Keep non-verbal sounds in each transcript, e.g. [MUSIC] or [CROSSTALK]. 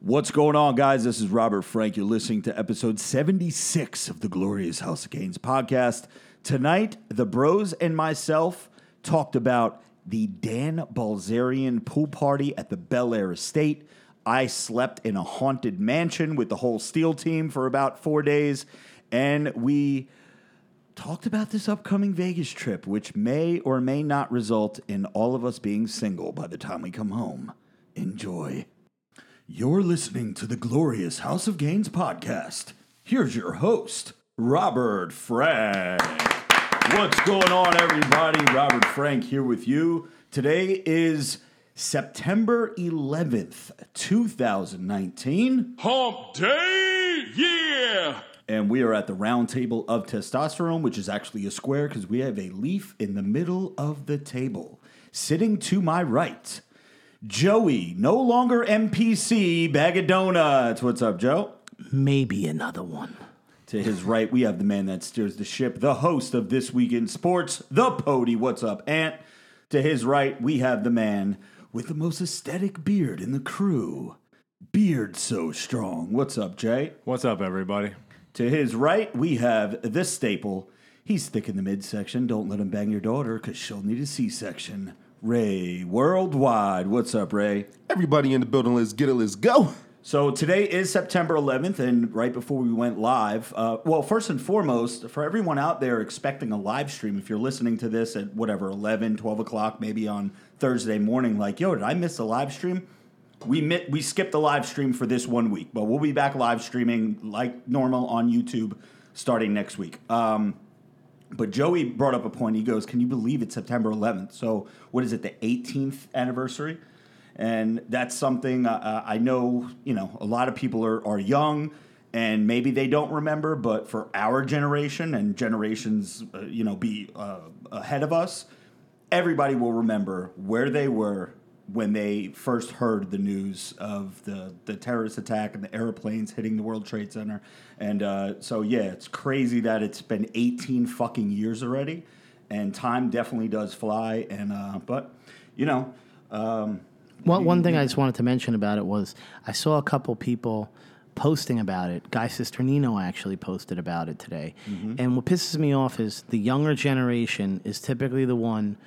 What's going on, guys? This is Robert Frank. You're listening to episode 76 of the Glorious House of Gains podcast. Tonight, the bros and myself talked about the Dan Bilzerian pool party at the Bel Air Estate. I slept in a haunted mansion with the whole Steel team for about four days, and we talked about this upcoming Vegas trip, which may or may not result in all of us being single by the time we come home. Enjoy. You're listening to the Glorious House of Gains podcast. Here's your host, Robert Frank. What's going on, everybody? Robert Frank here with you. Today is September 11th, 2019. Hump Day, yeah! And we are at the round table of testosterone, which is actually a square because we have a leaf in the middle of the table. Sitting to my right, Joey, no longer MPC, bag of donuts. What's up, Joe? Maybe another one. To his right, we have the man that steers the ship, the host of This Week in Sports, the Pody. What's up, Ant? To his right, we have the man with the most aesthetic beard in the crew. Beard so strong. What's up, Jay? What's up, everybody? To his right, we have this staple. He's thick in the midsection. Don't let him bang your daughter because she'll need a C section. Ray Worldwide. What's up, Ray? Everybody in the building, let's get it, let's go. So today is September 11th, and right before we went live, uh, well, first and foremost, for everyone out there expecting a live stream, if you're listening to this at whatever, 11, 12 o'clock, maybe on Thursday morning, like, yo, did I miss the live stream? We mi- we skipped the live stream for this one week, but we'll be back live streaming like normal on YouTube starting next week. Um, but Joey brought up a point. He goes, "Can you believe it's September 11th? So what is it? The 18th anniversary?" And that's something uh, I know. You know, a lot of people are are young, and maybe they don't remember. But for our generation and generations, uh, you know, be uh, ahead of us, everybody will remember where they were when they first heard the news of the, the terrorist attack and the airplanes hitting the World Trade Center. And uh, so, yeah, it's crazy that it's been 18 fucking years already. And time definitely does fly. And, uh, but, you know, um, Well, one thing I just wanted to mention about it was I saw a couple people posting about it. Guy Cisternino actually posted about it today. And what pisses me off is the younger generation is typically the one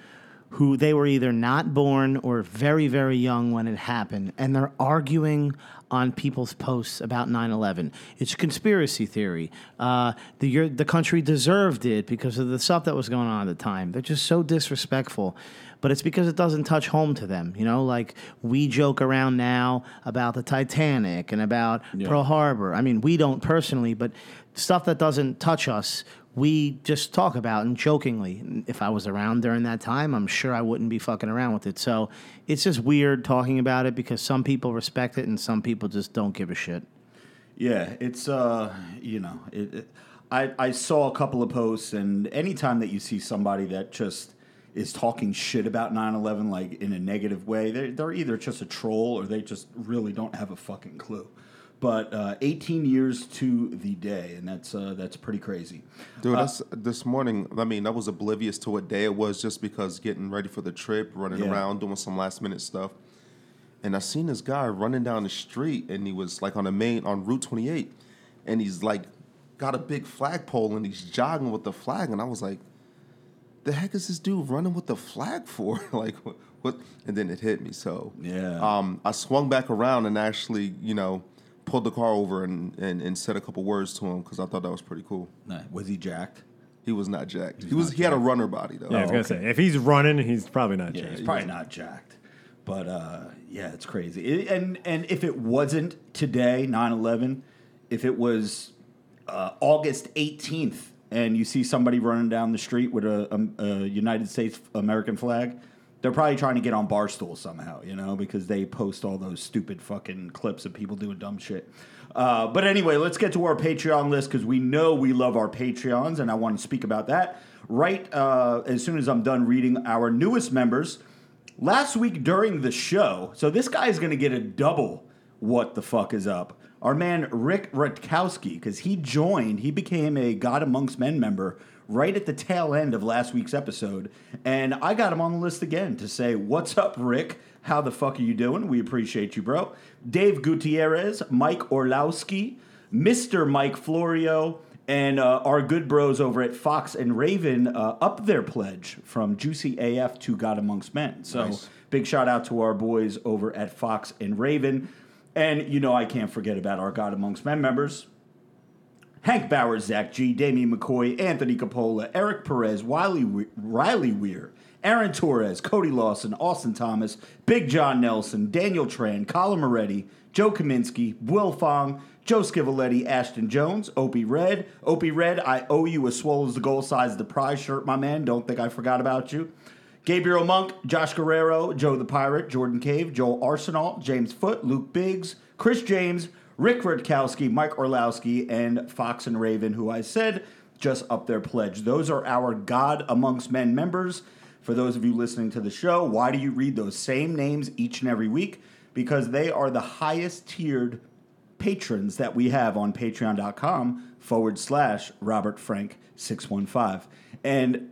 who they were either not born or very, very young when it happened, and they're arguing on people's posts about 9/11. It's a conspiracy theory. Uh, the your, the country deserved it because of the stuff that was going on at the time. They're just so disrespectful. But it's because it doesn't touch home to them, you know. Like we joke around now about the Titanic and about Pearl Harbor. I mean, we don't personally, but stuff that doesn't touch us, we just talk about and jokingly. If I was around during that time, I'm sure I wouldn't be fucking around with it. So it's just weird talking about it because some people respect it and some people just don't give a shit. Yeah, it's uh, you know, it, it, I I saw a couple of posts, and anytime that you see somebody that just is talking shit about 9-11 like in a negative way, they're, they're either just a troll or they just really don't have a fucking clue. But uh, 18 years to the day, and that's uh, that's pretty crazy. Dude, that's this morning. I mean, I was oblivious to what day it was just because getting ready for the trip, running Yeah. around, doing some last minute stuff. And I seen this guy running down the street and he was like on the main on Route 28 and he's like got a big flagpole and he's jogging with the flag and I was like, the heck is this dude running with the flag for? [LAUGHS] like what, what and then it hit me. So Yeah. um, I swung back around and actually, you know, pulled the car over and, and, and said a couple words to him because I thought that was pretty cool. Nah, was he jacked? He was not jacked. He was. He had a runner body though. Yeah, I was gonna say if he's running, he's probably not. Yeah, Yeah, he's probably not jacked. But uh, yeah, it's crazy. It- and and if it wasn't today, 9-11, if it was uh, August 18th, and you see somebody running down the street with a, a, a United States American flag, they're probably trying to get on Barstool somehow, you know, because they post all those stupid fucking clips of people doing dumb shit. Uh, but anyway, let's get to our Patreon list because we know we love our Patreons, and I want to speak about that right uh, as soon as I'm done reading our newest members. Last week during the show, so this guy is going to get a double what the fuck is up. Our man Rick Rutkowski, because he joined, he became a God Amongst Men member right at the tail end of last week's episode. And I got him on the list again to say, What's up, Rick? How the fuck are you doing? We appreciate you, bro. Dave Gutierrez, Mike Orlowski, Mr. Mike Florio, and uh, our good bros over at Fox and Raven uh, up their pledge from Juicy AF to God Amongst Men. So Nice. big shout out to our boys over at Fox and Raven. And you know, I can't forget about our God Amongst Men members. Hank Bauer, Zach G, Damian McCoy, Anthony Capola, Eric Perez, Wiley, We- Riley Weir, Aaron Torres, Cody Lawson, Austin Thomas, Big John Nelson, Daniel Tran, Colin Moretti, Joe Kaminsky, Will Fong, Joe Scivoletti, Ashton Jones, Opie Red. Opie Red, I owe you a Swallows the Goal size of the prize shirt, my man. Don't think I forgot about you. Gabriel Monk, Josh Guerrero, Joe the Pirate, Jordan Cave, Joel Arsenal, James Foote, Luke Biggs, Chris James, Rick Rutkowski, Mike Orlowski, and Fox and Raven, who I said just up their pledge. Those are our God Amongst Men members. For those of you listening to the show, why do you read those same names each and every week? Because they are the highest tiered patrons that we have on patreon.com forward slash Robert Frank 615. And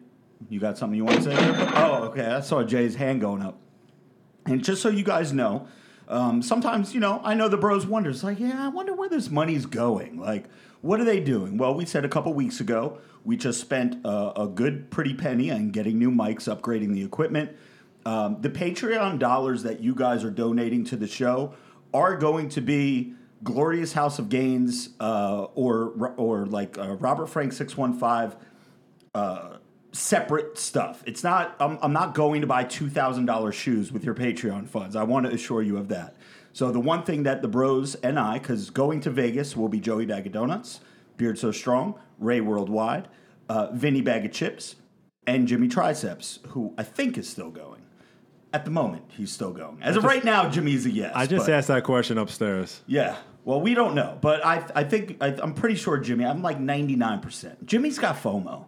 you got something you want to say? Oh, okay. I saw Jay's hand going up. And just so you guys know, um, sometimes, you know, I know the bros wonder. It's like, yeah, I wonder where this money's going. Like, what are they doing? Well, we said a couple weeks ago, we just spent uh, a good, pretty penny on getting new mics, upgrading the equipment. Um, the Patreon dollars that you guys are donating to the show are going to be Glorious House of Gains uh, or, or like uh, Robert Frank 615 separate stuff. It's not. I'm, I'm not going to buy two thousand dollars shoes with your Patreon funds. I want to assure you of that. So the one thing that the Bros and I, because going to Vegas will be Joey Bag of Donuts, Beard So Strong, Ray Worldwide, uh, Vinny Bag of Chips, and Jimmy Triceps, who I think is still going. At the moment, he's still going. As of right now, Jimmy's a yes. I just but- asked that question upstairs. yeah. Well, we don't know, but I I think I, I'm pretty sure Jimmy. I'm like 99. percent Jimmy's got FOMO,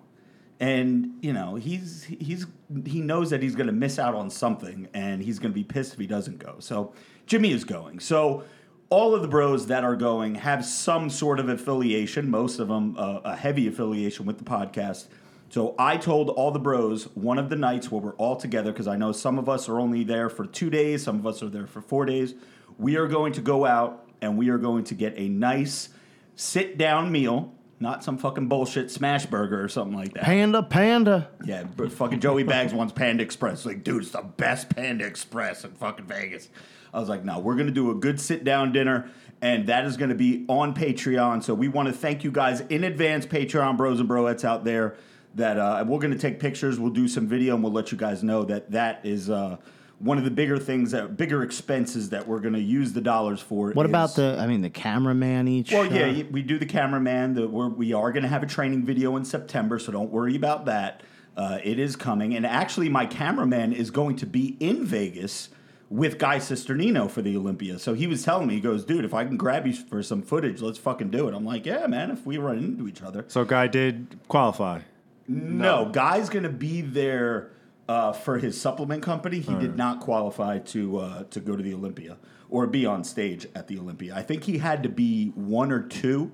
and you know he's he's he knows that he's going to miss out on something, and he's going to be pissed if he doesn't go. So Jimmy is going. So all of the bros that are going have some sort of affiliation. Most of them uh, a heavy affiliation with the podcast. So I told all the bros one of the nights where we're all together because I know some of us are only there for two days, some of us are there for four days. We are going to go out and we are going to get a nice sit down meal, not some fucking bullshit smash burger or something like that. Panda, panda. Yeah, but fucking Joey Bags wants Panda Express. Like, dude, it's the best Panda Express in fucking Vegas. I was like, no, we're gonna do a good sit down dinner, and that is gonna be on Patreon. So we want to thank you guys in advance, Patreon bros and broettes out there. That uh, we're gonna take pictures, we'll do some video, and we'll let you guys know that that is uh, one of the bigger things that bigger expenses that we're gonna use the dollars for. What is- about the? I mean, the cameraman each. well, yeah, we do the cameraman. The, we're, we are going to have a training video in September, so don't worry about that. Uh, it is coming. And actually, my cameraman is going to be in Vegas with Guy Cisternino for the Olympia. So he was telling me, he goes, dude, if I can grab you for some footage, let's fucking do it. I'm like, yeah, man, if we run into each other. So guy did qualify. No, Guy's going to be there uh, for his supplement company. He did not qualify to uh, to go to the Olympia or be on stage at the Olympia. I think he had to be one or two.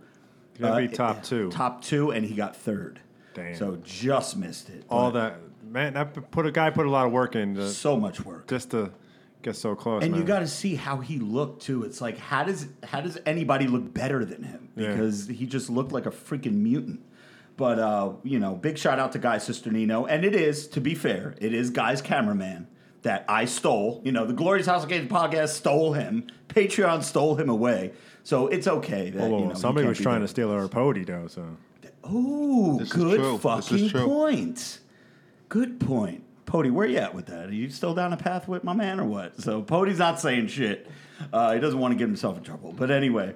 You gotta Uh, be top two. Top two, and he got third. Damn. So just missed it. All But that man, that put a guy put a lot of work in to, So much work. just to get so close. And you got to see how he looked too. It's like how does how does anybody look better than him? Yeah. Because he just looked like a freaking mutant. But uh, you know, big shout out to Guy Cisternino, and it is to be fair, it is Guy's cameraman that I stole. You know, the Glorious House of Gains podcast stole him. Patreon stole him away. So it's okay that Whoa, whoa, you know, somebody was trying there. to steal our pody though. So Ooh, This good true. This is fucking point. Good point. Pody, where you at with that? Are you still down a path with my man or what? So Pody's not saying shit. Uh, he doesn't want to get himself in trouble. But anyway,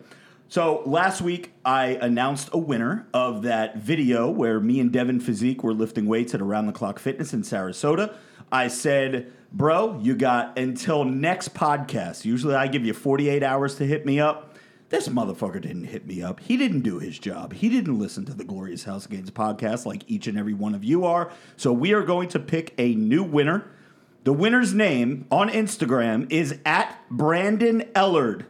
so last week I announced a winner of that video where me and Devin Physique were lifting weights at Around the Clock Fitness in Sarasota. I said, bro, you got until next podcast. Usually I give you 48 hours to hit me up. This motherfucker didn't hit me up. He didn't do his job. He didn't listen to the Glorious House Games podcast like each and every one of you are. So we are going to pick a new winner. The winner's name on Instagram is at Brandon Ellard.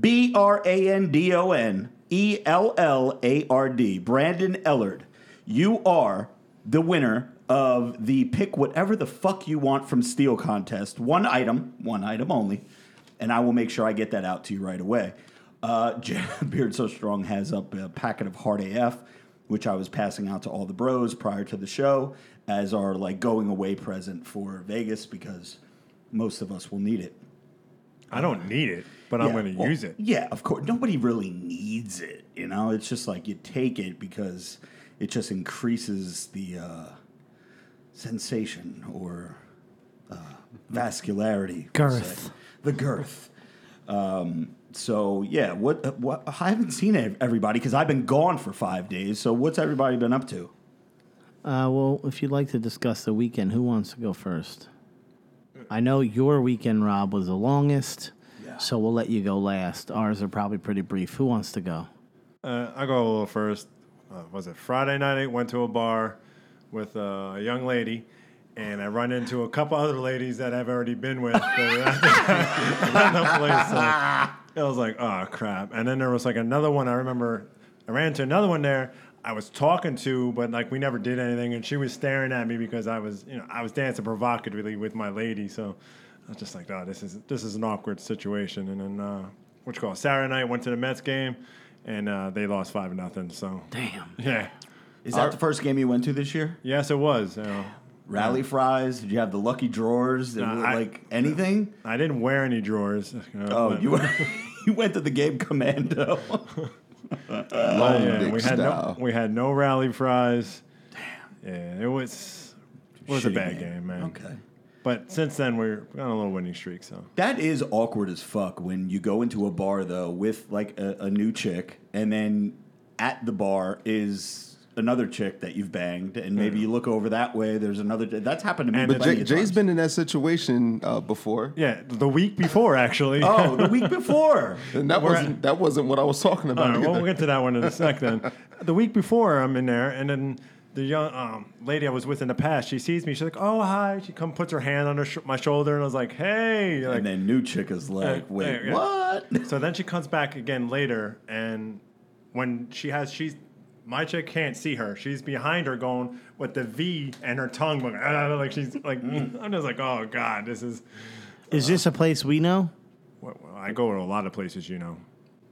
B R A N D O N E L L A R D. Brandon Ellard. You are the winner of the pick whatever the fuck you want from Steel contest. One item, one item only, and I will make sure I get that out to you right away. Uh, [LAUGHS] Beard So Strong has up a packet of Hard AF, which I was passing out to all the bros prior to the show as our like going away present for Vegas because most of us will need it. I don't need it, but I'm going to well, use it. Yeah, of course. Nobody really needs it. You know, it's just like you take it because it just increases the uh, sensation or uh, vascularity. we'll say. Girth. The girth. Um, so yeah, what? uh, What? I haven't seen everybody because I've been gone for five days. So what's everybody been up to? Uh, well, if you'd like to discuss the weekend, who wants to go first? I know your weekend, Rob, was the longest, Yeah. So we'll let you go last. Ours are probably pretty brief. Who wants to go? Uh, I'll go a little first. Uh, was it Friday night? I went to a bar with uh, a young lady, and I run into a couple other ladies that I've already been with. that [LAUGHS] so I was like, oh crap! And then there was like another one. I remember I ran into another one there. I was talking to, but like we never did anything, and she was staring at me because I was, you know, I was dancing provocatively with my lady. So I was just like, oh, this is this is an awkward situation. And then uh, what you call it? Saturday night went to the Mets game, and uh, they lost five nothing. So Damn. yeah, Is that the first game you went to this year? yes, it was. You know. Rally fries? Did you have the lucky drawers? Did- No, I- like anything? I didn't wear any drawers. you [LAUGHS] know, Oh, but- you were, [LAUGHS] you went to the game commando. [LAUGHS] Long yeah, dick we had no style. we had no rally fries. Damn. Yeah, it was it was a Shitty bad game, man. Okay. But since then we're on a little winning streak. So That is awkward as fuck when you go into a bar though with like a, a new chick, and then at the bar is another chick that you've banged, and maybe you look over that way. There's another. That's happened to me. And- But plenty Jay, of Jay's times. been in that situation uh, before, yeah, the week before actually. Oh, the [LAUGHS] week before. and that We're wasn't that wasn't what I was talking All about. right, well, either. we'll get to that one in a sec then. [LAUGHS] The week before, I'm in there, and then the young um, lady I was with in the past, she sees me. She's like, "Oh, hi." She come puts her hand on her sh- my shoulder, and I was like, "Hey." Like, And then new chick is like, Uh, wait, yeah. what? [LAUGHS] so then she comes back again later, and when she has, she's my chick can't see her. She's behind her, going with the V and her tongue, going, "Ah," like she's like, [LAUGHS] I'm just like, oh god, this is. Is this a place we know? Well, I go to a lot of places, you know.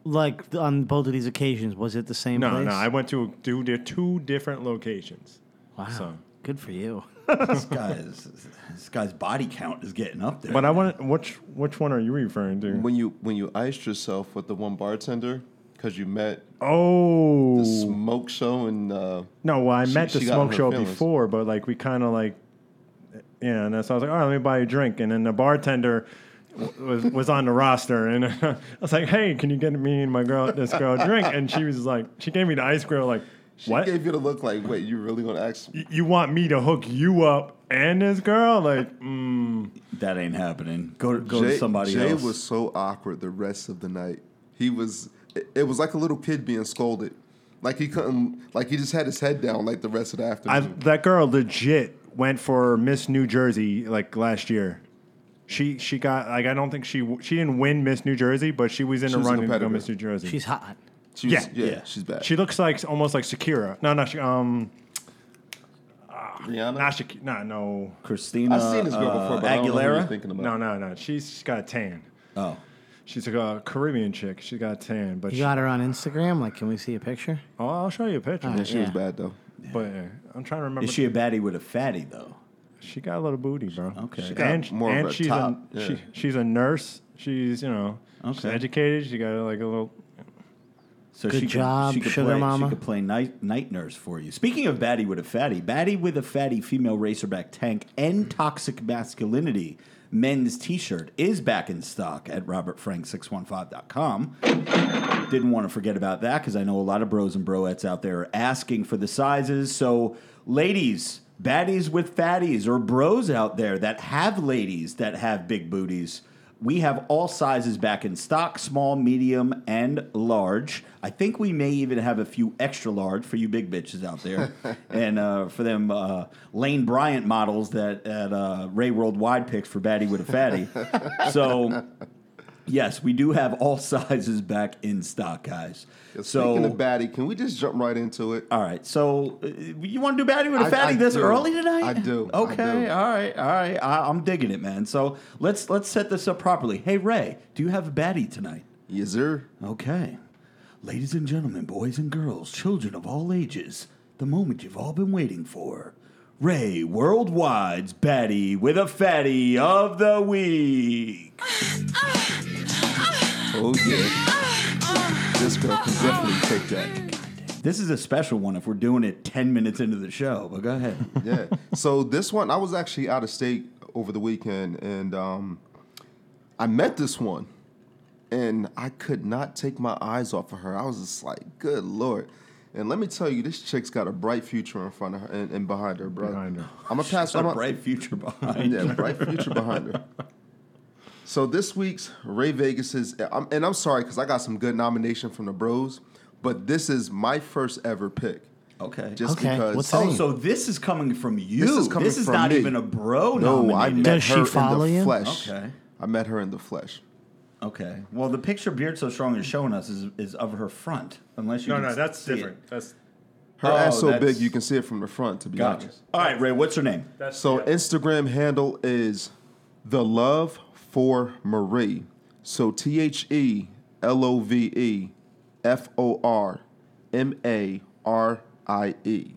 Like on both of these occasions, was it the same No, place? no, I went to do di- two different locations. wow, so- good for you. this [LAUGHS] guy's this guy's body count is getting up there. But I want which which one are you referring to? when you when you iced yourself with the one bartender because you met Oh the smoke show and uh, no, well, I She- met the she got smoke her show feelings. before, but like we kind of like, yeah. And that's why I was like, all right, let me buy you a drink. And then the bartender w- was was on the roster, and [LAUGHS] I was like, hey, can you get me and my girl this girl a drink? And she was like, she gave me the ice cream, like, she what? gave you the look like, wait, you really gonna ask? Y- you want me to hook you up and this girl? Like, mm, that ain't happening. Go go Jay, to somebody Jay else. was so awkward the rest of the night. He was. It, it was like a little kid being scolded. Like he couldn't. Like he just had his head down. Like the rest of the I, afternoon. that girl legit went for Miss New Jersey like last year. She she got like I don't think she w- she didn't win Miss New Jersey, but she was in She the was a running to go competitor. Miss New Jersey. She's hot. She's, yeah. yeah, Yeah. she's bad. she looks like almost like Shakira. No, no, she, um, Rihanna. not Shakira. No, no, Christina I've seen this girl uh, before, but I don't know who you're Aguilera. thinking about. no, no, no. She's, she's got a tan. Oh, She's like a Caribbean chick. She got a tan, but You she, got her on Instagram. Like, can we see a picture? oh, I'll show you a picture. All Yeah, she was Yeah. bad though. But yeah, I'm trying to remember. is she a baddie with a fatty though? She got a little booty, bro. Okay. She got and more of a she's top, a yeah. she, she's a nurse. She's you know she's Okay. educated. She got like a little. So Good she job, could, she could sugar play, mama. She could play night night nurse for you. Speaking of baddie with a fatty, baddie with a fatty female racerback tank and toxic masculinity men's T-shirt is back in stock at robertfrank615.com. Didn't want to forget about that because I know a lot of bros and broettes out there are asking for the sizes. So, ladies, baddies with fatties, or bros out there that have ladies that have big booties. We have all sizes back in stock small, medium, and large. I think we may even have a few extra large for you big bitches out there. [LAUGHS] and uh, for them uh, Lane Bryant models that at uh, Ray Worldwide picks for Baddie with a Fatty. [LAUGHS] so Yes, we do have all [LAUGHS] sizes back in stock, guys. Speaking so, of baddie, can we just jump right into it? all right. So, uh, you want to do baddie with a fatty I this do. early tonight? I do. I Okay. do. All right. All right. I, I'm digging it, man. So let's let's set this up properly. Hey, Ray, do you have a baddie tonight? Yes, sir. Okay. Ladies and gentlemen, boys and girls, children of all ages, the moment you've all been waiting for. Ray Worldwide's baddie with a fatty of the week. Oh yeah. This girl can definitely take that. This is a special one if we're doing it 10 minutes into the show, but go ahead. Yeah. So this one, I was actually out of state over the weekend, and um, I met this one, and I could not take my eyes off of her. I was just like, "Good lord!" And let me tell you, this chick's got a bright future in front of her and, and behind her, bro. Behind her. I'm gonna pass. Got I'm a a- bright future behind yeah, you. bright future behind her. So this week's Ray Vegas is, I'm, and I'm sorry because I got some good nomination from the Bros, but this is my first ever pick. Okay. Just Okay, because. what's oh, name? so this is coming from you. This is coming from not me. even a bro no, I met Does she her follow in the you? flesh. Okay. I met her in the flesh. Okay. Well, the picture Beard So Strong is showing us is, is of her front, unless you No, can no, that's see it. different. That's Her Oh, ass so that's- big you can see it from the front. To be Gotcha. honest. All right, Ray, what's her name? that's So yeah. Instagram handle is the love for Marie. So T H E L O V E F O R M A R I E.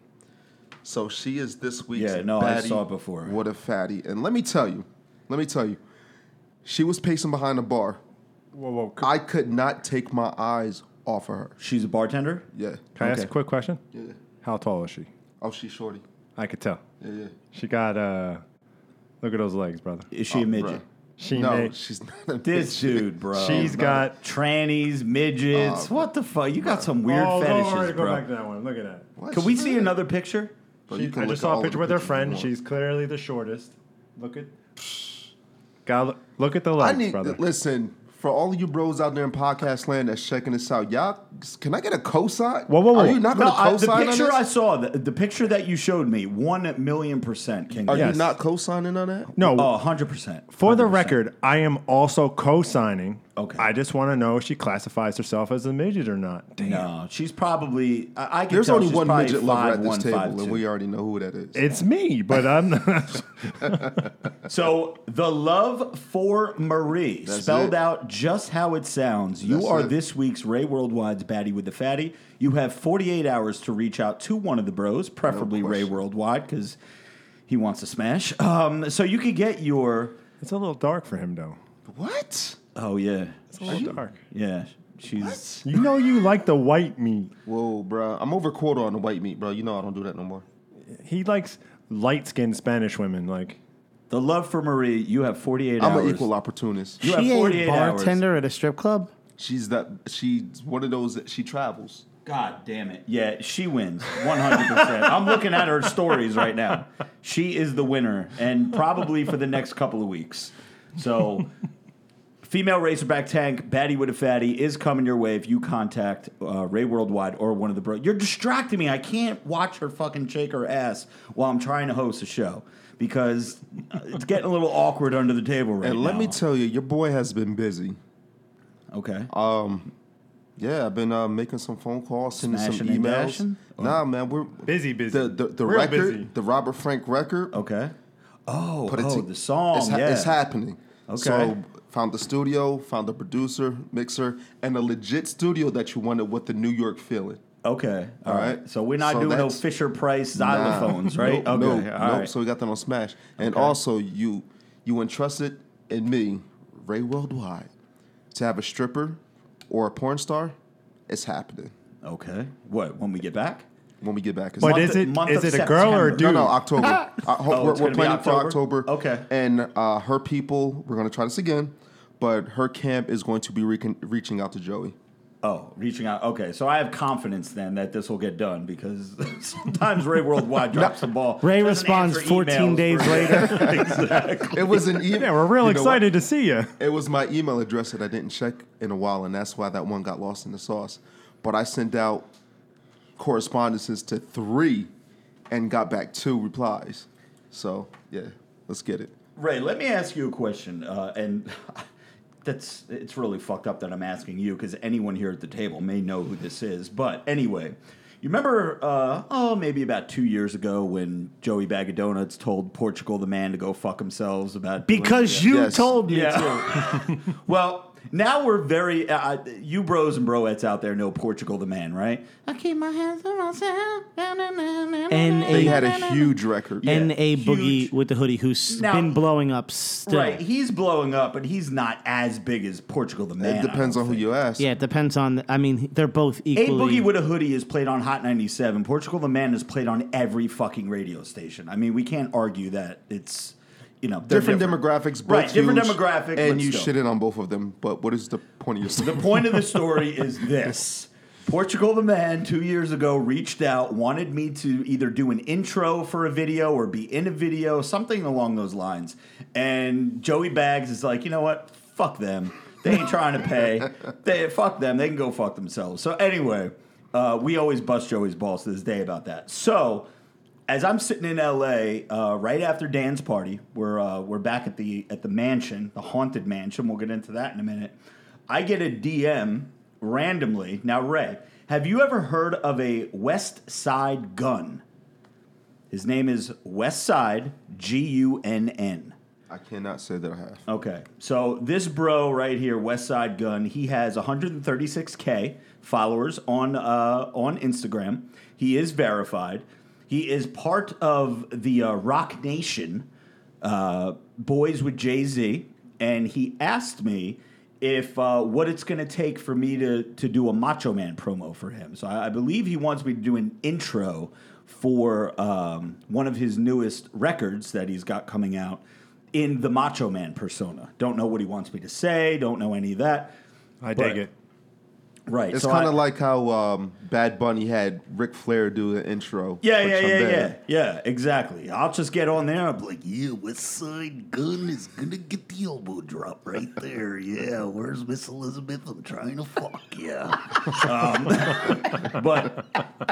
So she is this week's Yeah, no, I saw it before. What a fatty! And let me tell you, let me tell you, she was pacing behind the bar. Whoa, whoa. c- I could not take my eyes off of her. She's a bartender? Yeah. Can I ask a okay. quick question? Yeah. How tall is she? Oh, she's shorty. I could tell. Yeah, yeah. She got uh look at those legs, brother. Is she a Oh, midget? bruh. She no, made, she's not a This midget. dude, bro. she's got trannies, midgets. Oh, what the fuck? You got some weird oh, fetishes, Don't worry, go back to that one. Look at that. What? Can we see not- another picture? Bro, She- can I look just at all saw a the picture with her pictures you friend. want. She's clearly the shortest. Look at Got look, look at the I legs, need brother. listen for all of you bros out there in podcast land that's checking this out. Y'all, can I get a cosign? Whoa, whoa, whoa. Are you not going to I, the cosign on picture this? I saw, the, the picture that you showed me, one million percent can Are get. you not co-signing on that? no, Oh, 100%. For the record, I am also co-signing. Okay. I just want to know if she classifies herself as a midget or not. Damn. No, she's probably. I, I can There's tell only she's one probably midget lover at this one, table, five and two. we already know who that is. It's me, but I'm not. [LAUGHS] So the love for Marie, That's spelled it. out just how it sounds. You That's are it. this week's Ray Worldwide's baddie with the fatty. You have 48 hours to reach out to one of the bros, preferably Ray question. Worldwide, because he wants to smash. Um, so you could get your. it's a little dark for him, though. what? Oh yeah, It's a little dark. yeah. She's You know you like the white meat. Whoa, bro! I'm over quarter on the white meat, bro. You know I don't do that no more. He likes light-skinned Spanish women. Like the love for Marie. You have 48 I'm hours. an equal opportunist. You have she a 48 hours. bartender at a strip club? She's that. She's one of those that she travels. God damn it. Yeah, she wins 100%. I'm looking at her stories right now. She is the winner, and probably for the next couple of weeks. So, female racerback tank, Baddie with a Fatty, is coming your way if you contact uh, Ray Worldwide or one of the bros. You're distracting me. I can't watch her fucking shake her ass while I'm trying to host a show because uh, it's getting a little awkward under the table right now. And now. let me tell you, your boy has been busy. Okay. Um, Yeah, I've been uh, making some phone calls, sending some Smashing and emails. dashing? Nah, man, we're busy, busy. the the, the Real record, busy. the Robert Frank record. okay. Oh, Put it oh to- the song. It's, ha- yeah. it's happening. Okay. So found the studio, found the producer, mixer, and a legit studio that you wanted with the New York feeling. Okay. all All right. right. So we're not So doing no Fisher Price Nah. xylophones, right? Nope, okay. nope, all nope. right. So we got that on Smash, and Okay. also you you entrusted in me, Ray Worldwide, to have a stripper or a porn star. It's happening okay. What? When we get back? When we get back. But month is of- it month is it a girl or a dude? No, no, October. I hope Oh, we're, we're gonna be planning for October? October. Okay. And uh, her people, we're going to try this again, but her camp is going to be recon- reaching out to Joey. Oh, reaching out. Okay. So I have confidence then that this will get done because [LAUGHS] sometimes Ray Worldwide [LAUGHS] drops the ball. Ray responds 14 days for- later. [LAUGHS] exactly. It was an email. yeah, we're real You excited to see you. It was my email address that I didn't check in a while, and that's why that one got lost in the sauce. But I sent out correspondences to three and got back two replies. So, yeah, let's get it. Ray, let me ask you a question. Uh, and [LAUGHS] that's it's really fucked up that I'm asking you because anyone here at the table may know who this is. But anyway, you remember, uh, oh, maybe about two years ago when Joey Bag of Donuts told Portugal the man to go fuck themselves about Because you Yes. told me to. [LAUGHS] well, now we're very. Uh, you bros and broettes out there know Portugal the man, right? I keep my hands to myself. And They had a huge record. Yeah. and a boogie huge. with the hoodie who's Now- been blowing up still. Right, he's blowing up, but he's not as big as Portugal the man. It depends on don't who you ask. Yeah, it depends on. I mean, they're both equally. A equally. Boogie with a Hoodie is played on Hot 97. Portugal the Man is played on every fucking radio station. I mean, we can't argue that it's, you know, they're Different, demographics, Right, different huge, demographic, and you still. shitted on both of them. But what is the point of your story? The point of the story [LAUGHS] is this. Portugal the Man two years ago reached out, wanted me to either do an intro for a video or be in a video, something along those lines. And Joey Bags is like, you know what? Fuck them. They ain't trying to pay. [LAUGHS] They fuck them. They can go fuck themselves. So anyway, uh, we always bust Joey's balls to this day about that. So as I'm sitting in LA, uh, right after Dan's party, we're uh, we're back at the at the mansion, the haunted mansion. We'll get into that in a minute. I get a DM randomly. Now, Ray, have you ever heard of a Westside Gunn? His name is West Side G U N N. I cannot say that I have. Okay, so this bro right here, Westside Gunn, he has 136k followers on uh, on Instagram. He is verified. He is part of the uh, Roc Nation uh, Boys with Jay Z, and he asked me if uh, what it's going to take for me to to do a Macho Man promo for him. So I, I believe he wants me to do an intro for um, one of his newest records that he's got coming out in the Macho Man persona. Don't know what he wants me to say. Don't know any of that. I dig it. Right. It's so kind of like how um, Bad Bunny had Ric Flair do an intro. Yeah, yeah, yeah, yeah, yeah. Exactly. I'll just get on there. I'll be like, yeah, Westside Gunn is gonna get the elbow drop right there. Yeah, where's Miss Elizabeth? I'm trying to fuck. Yeah. um, [LAUGHS] but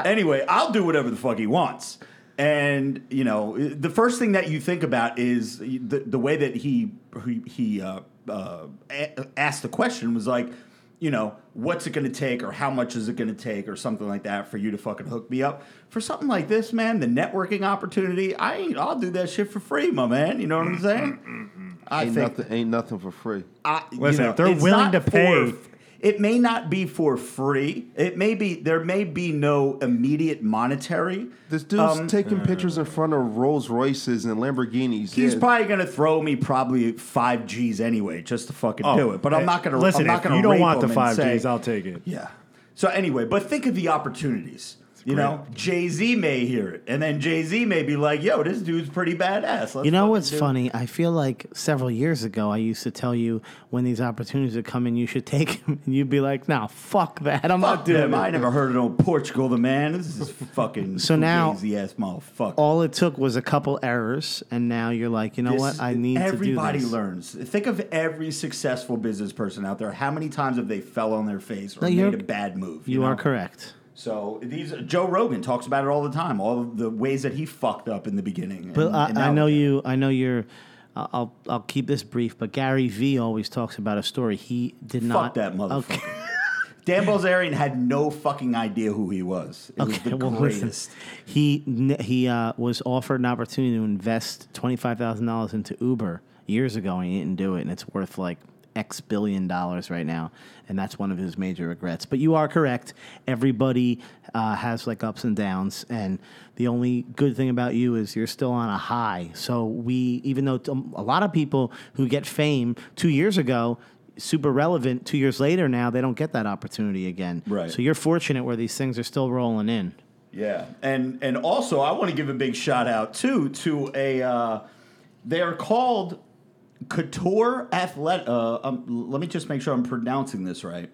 anyway, I'll do whatever the fuck he wants. And you know, the first thing that you think about is the the way that he he, he uh, uh, a- asked the question was like, you know, what's it going to take, or how much is it going to take, or something like that, for you to fucking hook me up for something like this, man. The networking opportunity, I ain't, I'll do that shit for free, my man. You know what I'm saying? Mm, mm, mm, I Ain't think nothing, ain't nothing for free. I, you Listen, know, if they're willing to pay- for- it may not be for free. It may be there may be no immediate monetary. This dude's Um, taking pictures in front of Rolls Royces and Lamborghinis. He's Yeah. probably gonna throw me probably five G's anyway, just to fucking do it. But I'm eh, not gonna listen. I'm not gonna you don't want the him and five say- G's, I'll take it. Yeah. So anyway, but think of the opportunities. You know, Jay Z may hear it, and then Jay Z may be like, "Yo, this dude's pretty badass." Let's You know what's funny? I feel like several years ago, I used to tell you when these opportunities would come in, you should take [LAUGHS] them, and you'd be like, "No, fuck that. I'm Fuck not doing them. it." I never heard of no Portugal the man. This is fucking So now- ass motherfucker. All it took was a couple errors, and now you're like, you know This- what? I need to do Everybody learns. Think of every successful business person out there. How many times have they fell on their face or No, made a bad move? You know? are correct. So these Joe Rogan talks about it all the time. All the ways that he fucked up in the beginning. But and- I, and I know you. I know you're. I'll I'll keep this brief. But Gary Vee always talks about a story. He did not Fuck not. that motherfucker. Okay. [LAUGHS] Dan Bilzerian had no fucking idea who he was. It was the well, greatest. He he uh, was offered an opportunity to invest twenty five thousand dollars into Uber years ago, and he didn't do it, and it's worth like X billion dollars right now, and that's one of his major regrets. But you are correct. Everybody uh, has like ups and downs, and the only good thing about you is you're still on a high. So we, even though a lot of people who get fame two years ago. Super relevant two years later now, they don't get that opportunity again. Right. So you're fortunate where these things are still rolling in. Yeah, and and also I want to give a big shout out too to a. Uh, they're called Couture Athletic. Uh, um, let me just make sure I'm pronouncing this right.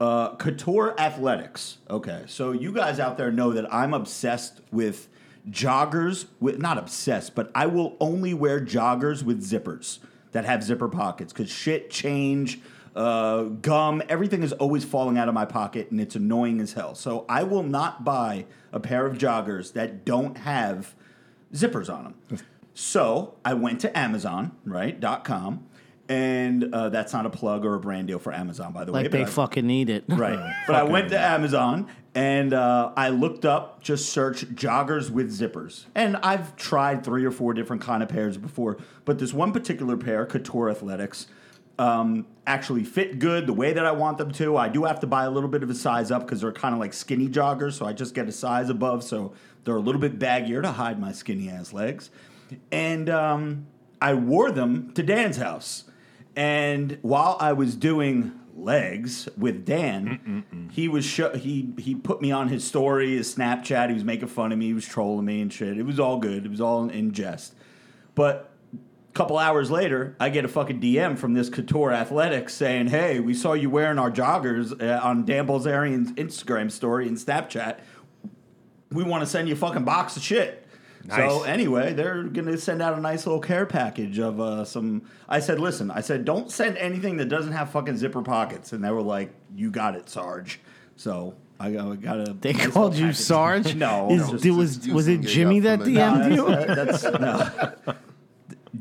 Uh, Couture Athletics. Okay, so you guys out there know that I'm obsessed with joggers. With not obsessed, but I will only wear joggers with zippers that have zipper pockets because shit, change, uh, gum, everything is always falling out of my pocket and it's annoying as hell. So I will not buy a pair of joggers that don't have zippers on them. So I went to Amazon, right, dot com, and uh, that's not a plug or a brand deal for Amazon, by the way. Like but they I- fucking need it. Right. [LAUGHS] but I went to Amazon and uh, I looked up, just search joggers with zippers. And I've tried three or four different kind of pairs before, but this one particular pair, Couture Athletics, um, actually fit good the way that I want them to. I do have to buy a little bit of a size up because they're kind of like skinny joggers, so I just get a size above, so they're a little bit baggier to hide my skinny ass legs. And um, I wore them to Dan's house. And while I was doing legs with Dan, he was sho- he he put me on his story, his Snapchat. He was making fun of me. He was trolling me and shit. It was all good. It was all in jest. But a couple hours later, I get a fucking DM from this Couture Athletics saying, "Hey, we saw you wearing our joggers uh, on Dan Bilzerian's Instagram story and Snapchat. We want to send you a fucking box of shit." So anyway, they're gonna send out a nice little care package of uh, some. I said, "Listen," I said, "Don't send anything that doesn't have fucking zipper pockets." And they were like, "You got it, Sarge." So I got, I got a. They nice called you package. Sarge. [LAUGHS] No, Is, just- did- was just was it it Jimmy that DM'd no, you? that's, that's no.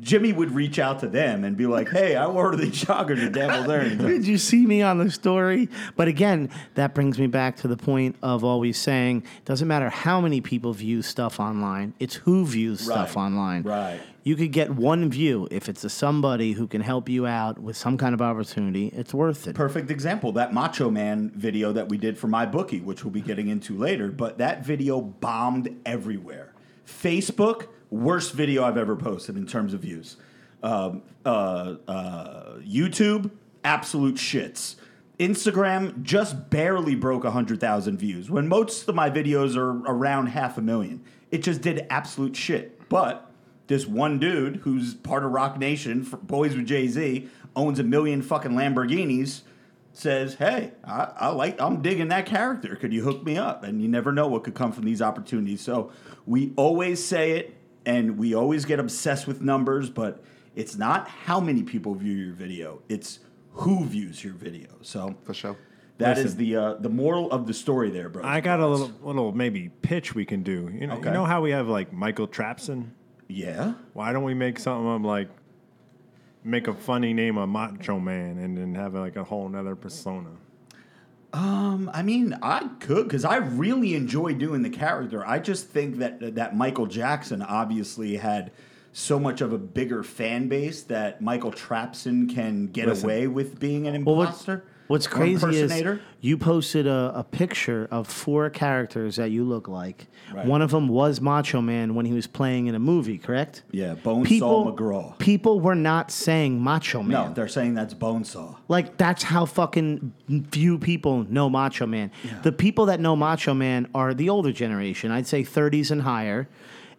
Jimmy would reach out to them and be like, "Hey, I ordered these joggers at Devil's Earnings." [LAUGHS] Did you see me on the story? But again, that brings me back to the point of always saying it doesn't matter how many people view stuff online, it's who views stuff online. Right. You could get one view. If it's a somebody who can help you out with some kind of opportunity, it's worth it. Perfect example that Macho Man video that we did for my bookie, which we'll be getting into later. But that video bombed everywhere. Facebook, worst video I've ever posted in terms of views. Um, uh, uh, YouTube, absolute shits. Instagram just barely broke 100,000 views when most of my videos are around half a million. It just did absolute shit. But this one dude who's part of Roc Nation, Boys with Jay Z, owns a million fucking Lamborghinis, says, "Hey, I, I like, I'm digging that character. Could you hook me up?" And you never know what could come from these opportunities. So we always say it, and we always get obsessed with numbers, but it's not how many people view your video; it's who views your video. So For sure. that is Listen. the uh, the moral of the story, there, bro. I got a little little maybe pitch we can do. You know, Okay. you know how we have like Michael Trapson. yeah. Why don't we make something of like make a funny name of Macho Man and then have like a whole nother persona? Um, I mean, I could because I really enjoy doing the character. I just think that that Michael Jackson obviously had so much of a bigger fan base that Michael Trapson can get Listen. away with being an Well, imposter. What's crazy is you posted a, a picture of four characters that you look like. Right. One of them was Macho Man when he was playing in a movie, correct? Yeah, Bonesaw People, McGraw. people were not saying Macho Man. No, they're saying that's Bonesaw. Like that's how fucking few people know Macho Man. The people that know Macho Man are the older generation. I'd say 30s and higher.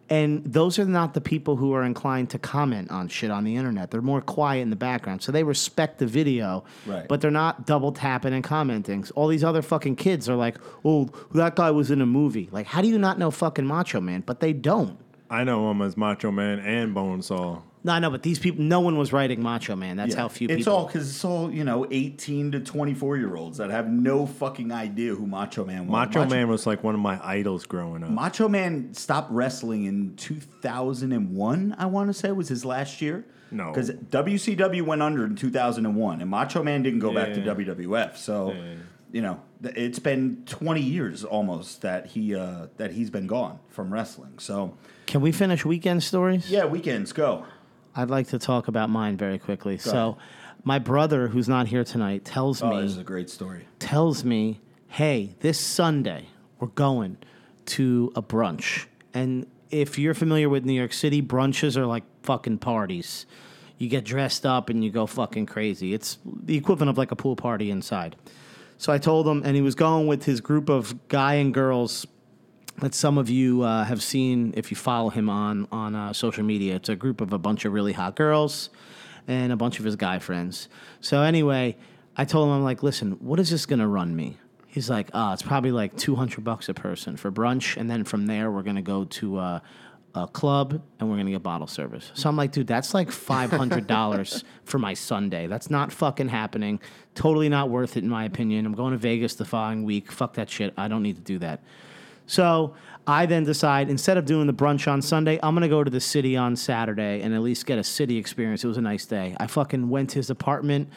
And those are not the people who are inclined to comment on shit on the internet. They're more quiet in the background. So they respect the video, Right. but they're not double tapping and commenting. All these other fucking kids are like, "Oh, that guy was in a movie." Like, how do you not know fucking Macho Man? But they don't. I know him as Macho Man and Bonesaw. No, no, but these people, no one was writing Macho Man. That's Yeah. how few it's people. all because it's all you know, eighteen to twenty-four year olds that have no fucking idea who Macho Man was. Macho, Man was like one of my idols growing up. Macho Man stopped wrestling in 2001, I want to say was his last year. No. Because WCW went under in 2001, and Macho Man didn't go back to Yeah. WWF. So, Yeah. you know, th- it's been 20 years almost that he uh, that he's been gone from wrestling. So, Can we finish weekend stories? yeah, weekends go. I'd like to talk about mine very quickly. Go so, ahead. my brother, who's not here tonight, tells Oh, me this is a great story. tells me, "Hey, this Sunday we're going to a brunch." And if you're familiar with New York City, brunches are like fucking parties. You get dressed up and you go fucking crazy. It's the equivalent of like a pool party inside. So I told him, and he was going with his group of guy and girls that some of you uh, have seen if you follow him on on uh, social media. It's a group of a bunch of really hot girls and a bunch of his guy friends. So anyway, I told him I'm like, listen, what is this gonna run me? He's like, ah, it's probably like two hundred bucks a person for brunch, and then from there we're gonna go to. Uh, a club and we're gonna get bottle service. So I'm like, dude, that's like five hundred dollars [LAUGHS] for my Sunday. That's not fucking happening. Totally not worth it in my opinion. I'm going to Vegas the following week. Fuck that shit. I don't need to do that. So I then decide instead of doing the brunch on Sunday, I'm gonna go to the city on Saturday and at least get a city experience. It was a nice day. I fucking went to his apartment,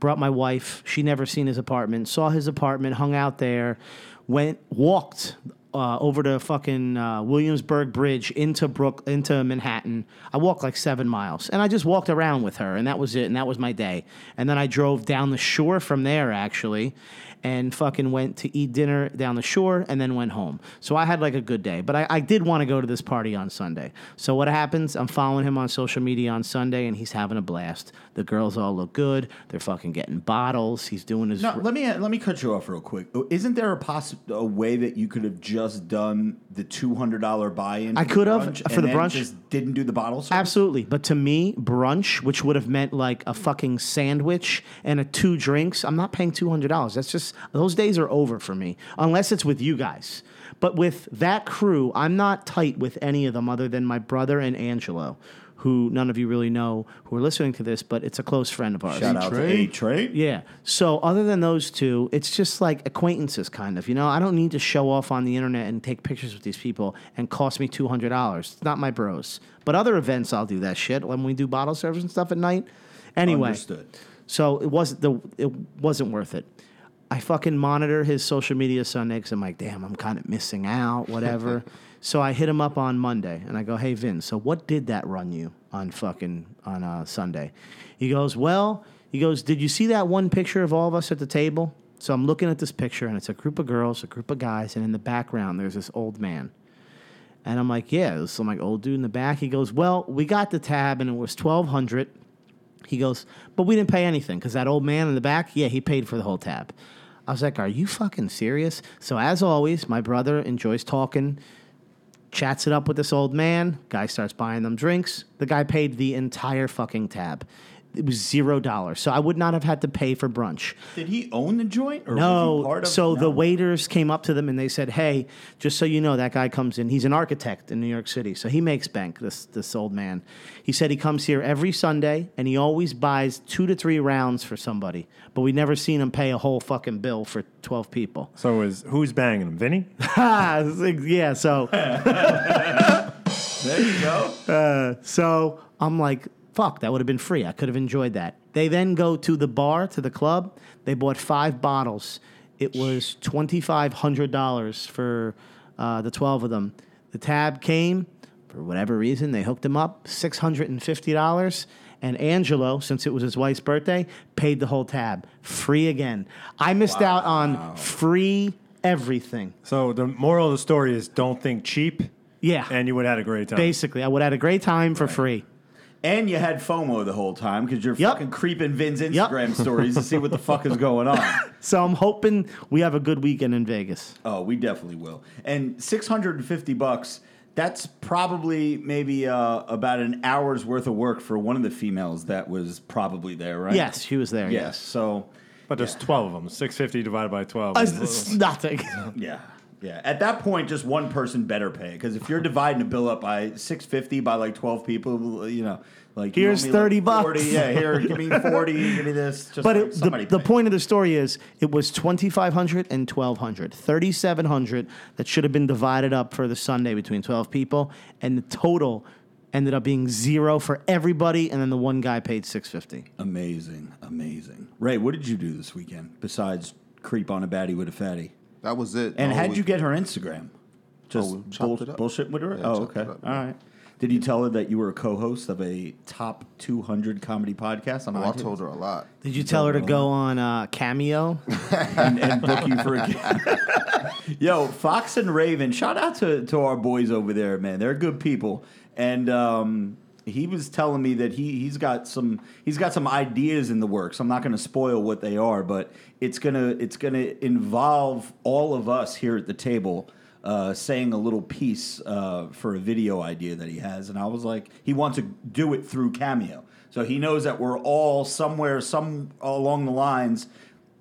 brought my wife. She never seen his apartment. Saw his apartment, hung out there, went walked uh, over to fucking uh, Williamsburg Bridge into Brook into Manhattan. I walked like seven miles, and I just walked around with her, and that was it. And that was my day. And then I drove down the shore from there, actually, and fucking went to eat dinner down the shore, and then went home. So I had like a good day. But I, I did want to go to this party on Sunday. So what happens? I'm following him on social media on Sunday, and he's having a blast. The girls all look good. They're fucking getting bottles. He's doing his. No, let me uh, let me cut you off real quick. Uh, isn't there a possi- a way that you could have just done the two hundred dollar buy in? I could have, for the brunch. Just didn't do the bottles. Absolutely. But to me, brunch, which would have meant like a fucking sandwich and a two drinks, I'm not paying $200. That's just, those days are over for me, unless it's with you guys. But with that crew, I'm not tight with any of them other than my brother and Angelo, who none of you really know who are listening to this, but it's a close friend of ours. Shout out to A-Train? A Train. Yeah. So other than those two, it's just like acquaintances, kind of. You know, I don't need to show off on the internet and take pictures with these people and cost me two hundred dollars. It's not my bros. But other events, I'll do that shit when we do bottle service and stuff at night. Anyway, Understood. so it wasn't the it wasn't worth it. I fucking monitor his social media Sunday because I'm like, damn, I'm kind of missing out, whatever. [LAUGHS] so I hit him up on Monday and I go, hey Vin, so what did that run you on fucking on uh, Sunday? He goes, well, he goes, did you see that one picture of all of us at the table? So I'm looking at this picture and it's a group of girls, a group of guys, and in the background there's this old man. And I'm like, yeah, there's some like old dude in the back. He goes, well, we got the tab and it was twelve hundred. He goes, but we didn't pay anything because that old man in the back, yeah, he paid for the whole tab. I was like, are you fucking serious? So as always, my brother enjoys talking, chats it up with this old man. Guy starts buying them drinks. The guy paid the entire fucking tab. It was zero dollars. So I would not have had to pay for brunch. Did he own the joint? Or was he No. part of So the waiters came up to them and they said, "Hey, just so you know, that guy comes in. He's an architect in New York City, so he makes bank. This this old man. He said he comes here every Sunday and he always buys two to three rounds for somebody, but we never seen him pay a whole fucking bill for twelve people. So is who's banging him? Vinny? Ha! It's like, yeah. So [LAUGHS] There you go. [LAUGHS] Uh, so I'm like, fuck, that would have been free. I could have enjoyed that. They then go to the bar, to the club. They bought five bottles. It was $2,500 for uh, the 12 of them. The tab came, for whatever reason, they hooked him up, $650. And Angelo, since it was his wife's birthday, paid the whole tab. Free again. I missed out on free everything. So the moral of the story is don't think cheap, Yeah. and you would have had a great time. Basically, I would have had a great time for free. And you had FOMO the whole time because you're Yep. fucking creeping Vin's Instagram stories to see what the [LAUGHS] fuck is going on. So I'm hoping we have a good weekend in Vegas. Oh, we definitely will. And 650 bucks, that's probably maybe uh, about an hour's worth of work for one of the females that was probably there, right? Yes, she was there. Yes. Yes. So, But there's 12 of them. 650 divided by 12. Uh, It's, it's nothing. [LAUGHS] yeah. Yeah. At that point, just one person better pay. Because if you're [LAUGHS] dividing a bill up by 650 by like 12 people, you know, like Here's me, like, 30 bucks. 40, yeah, here, give me [LAUGHS] 40, give me this. Just But like it, the, somebody the point of the story is it was 2500 and 1200 3700 that should have been divided up for the sunday between 12 people and the total ended up being zero for everybody and then the one guy paid 650 Amazing. Amazing. Ray, what did you do this weekend besides creep on a baddie with a fatty? That was it. And how'd you get her Instagram? Just Oh, bull- bullshit with her? Yeah, oh, okay. it up, All yeah. right. Did you tell her that you were a co-host of a top 200 comedy podcast on Oh, I told her a lot. did you tell her to go on uh, cameo [LAUGHS] and, and book you for a game. [LAUGHS] Yo, Fox and Raven, shout out to, to our boys over there, man. They're good people. And um, he was telling me that he he's got some he's got some ideas in the works. I'm not going to spoil what they are, but it's gonna it's gonna involve all of us here at the table. Uh, saying a little piece uh, for a video idea that he has, and I was like, he wants to do it through Cameo, so he knows that we're all somewhere, some along the lines,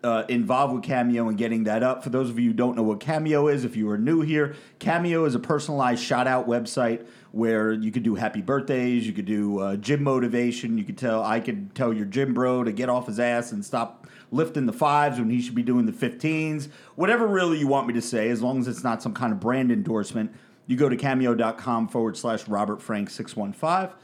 uh, involved with Cameo and getting that up. For those of you who don't know what Cameo is, if you are new here, Cameo is a personalized shout out website where you could do happy birthdays, you could do uh, gym motivation, you could tell I could tell your gym bro to get off his ass and stop lifting the fives when he should be doing the 15s. Whatever really you want me to say, as long as it's not some kind of brand endorsement, you go to cameo.com forward slash Robert Frank 615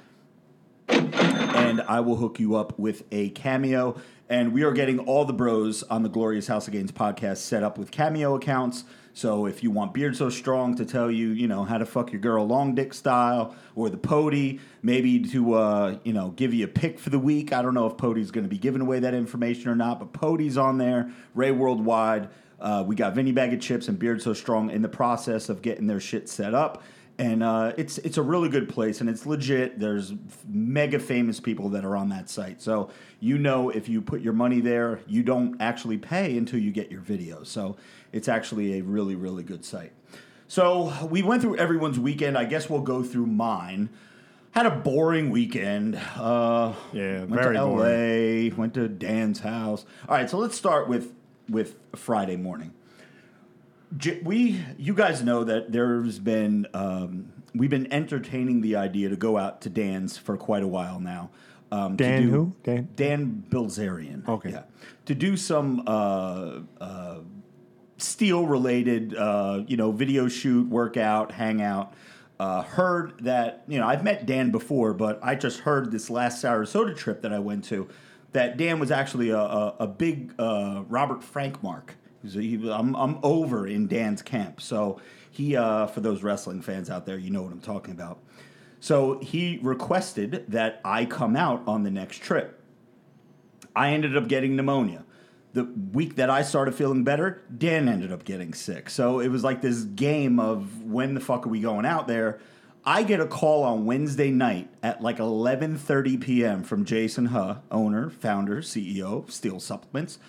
and I will hook you up with a cameo. And we are getting all the bros on the Glorious House of Gains podcast set up with cameo accounts. So if you want Beard So Strong to tell you, you know, how to fuck your girl long dick style, or the Pody, maybe to, uh, you know, give you a pick for the week. I don't know if Pody's going to be giving away that information or not, but Pody's on there. Ray Worldwide. Uh, we got Vinny Bag of Chips and Beard So Strong in the process of getting their shit set up and uh, it's it's a really good place and it's legit. There's mega famous people that are on that site, so you know if you put your money there, you don't actually pay until you get your video. So it's actually a really really good site. So we went through everyone's weekend. I guess we'll go through mine. Had a boring weekend. Uh, Yeah, went very to LA. boring. Went to Dan's house. All right, so let's start with with Friday morning. We you guys know that there's been um, we've been entertaining the idea to go out to Dan's for quite a while now. Um, to Dan do- who? Dan? Dan Bilzerian. Okay. Yeah. To do some uh, uh, steel related, uh, you know, video shoot, workout, hangout. Uh, heard that you know I've met Dan before, but I just heard this last Sarasota trip that I went to that Dan was actually a, a, a big uh, Robert Frank mark. He- I'm, I'm over in Dan's camp, so he uh, for those wrestling fans out there, you know what I'm talking about. So he requested that I come out on the next trip. I ended up getting pneumonia. The week that I started feeling better, Dan ended up getting sick. So it was like this game of when the fuck are we going out there? I get a call on Wednesday night at like 11:30 p.m. from Jason Huh, owner, founder, CEO of Steel Supplements,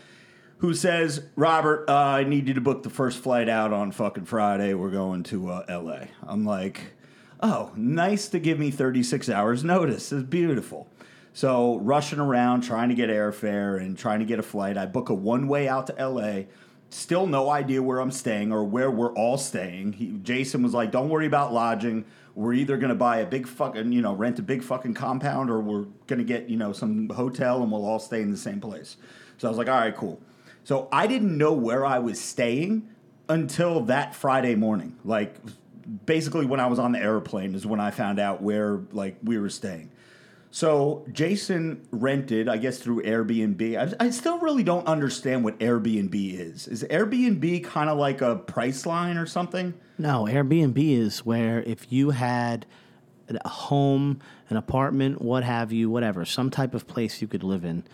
who says, "Robert, uh, I need you to book the first flight out on fucking Friday. We're going to uh, L.A." I'm like, "Oh, nice to give me 36 hours notice. It's beautiful." So rushing around trying to get airfare and trying to get a flight. I book a one way out to LA. Still no idea where I'm staying or where we're all staying. He, Jason was like, "Don't worry about lodging. We're either gonna buy a big fucking, you know, rent a big fucking compound, or we're gonna get, you know, some hotel and we'll all stay in the same place." So I was like, "All right, cool." So I didn't know where I was staying until that Friday morning. Like basically when I was on the airplane is when I found out where like we were staying. So Jason rented, I guess through Airbnb. I, I still really don't understand what Airbnb is. Is Airbnb kind of like a Priceline or something? No, Airbnb is where if you had a home, an apartment, what have you, whatever, some type of place you could live in,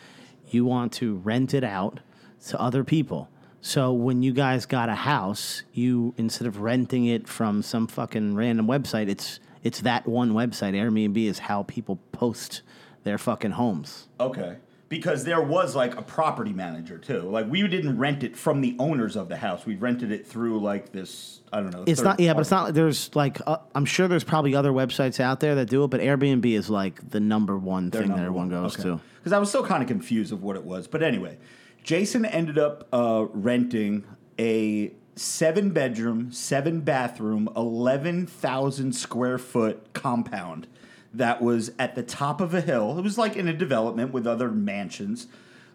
you want to rent it out to other people. So when you guys got a house, you instead of renting it from some fucking random website, it's it's that one website. Airbnb is how people post their fucking homes. Okay. Because there was like a property manager too. Like we didn't rent it from the owners of the house. We rented it through like this. I don't know. It's not, yeah, but it's not. There's like, uh, I'm sure there's probably other websites out there that do it, but Airbnb is like the number one Their thing that everyone one. goes Okay. to. Because I was still kind of confused of what it was. But anyway, Jason ended up uh, renting a seven bedroom, seven bathroom, 11,000 square foot compound that was at the top of a hill. It was like in a development with other mansions.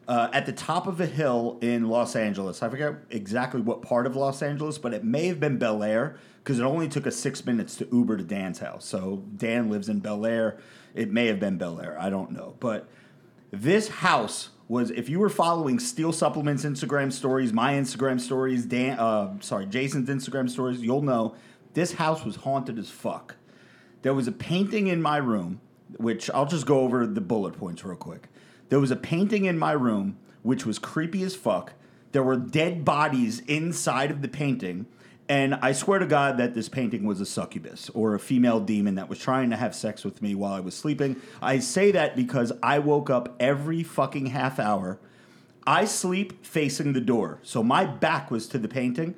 Uh, at the top of a hill in Los Angeles. I forget exactly what part of Los Angeles, but it may have been Bel Air because it only took us six minutes to Uber to Dan's house. So Dan lives in Bel Air. It may have been Bel Air. I don't know. But this house was, if you were following Steel Supplements Instagram stories, my Instagram stories, Dan, uh, sorry, Jason's Instagram stories, you'll know this house was haunted as fuck. There was a painting in my room, which I'll just go over the bullet points real quick. There was a painting in my room which was creepy as fuck. There were dead bodies inside of the painting. And I swear to God that this painting was a succubus or a female demon that was trying to have sex with me while I was sleeping. I say that because I woke up every fucking half hour. I sleep facing the door. So my back was to the painting.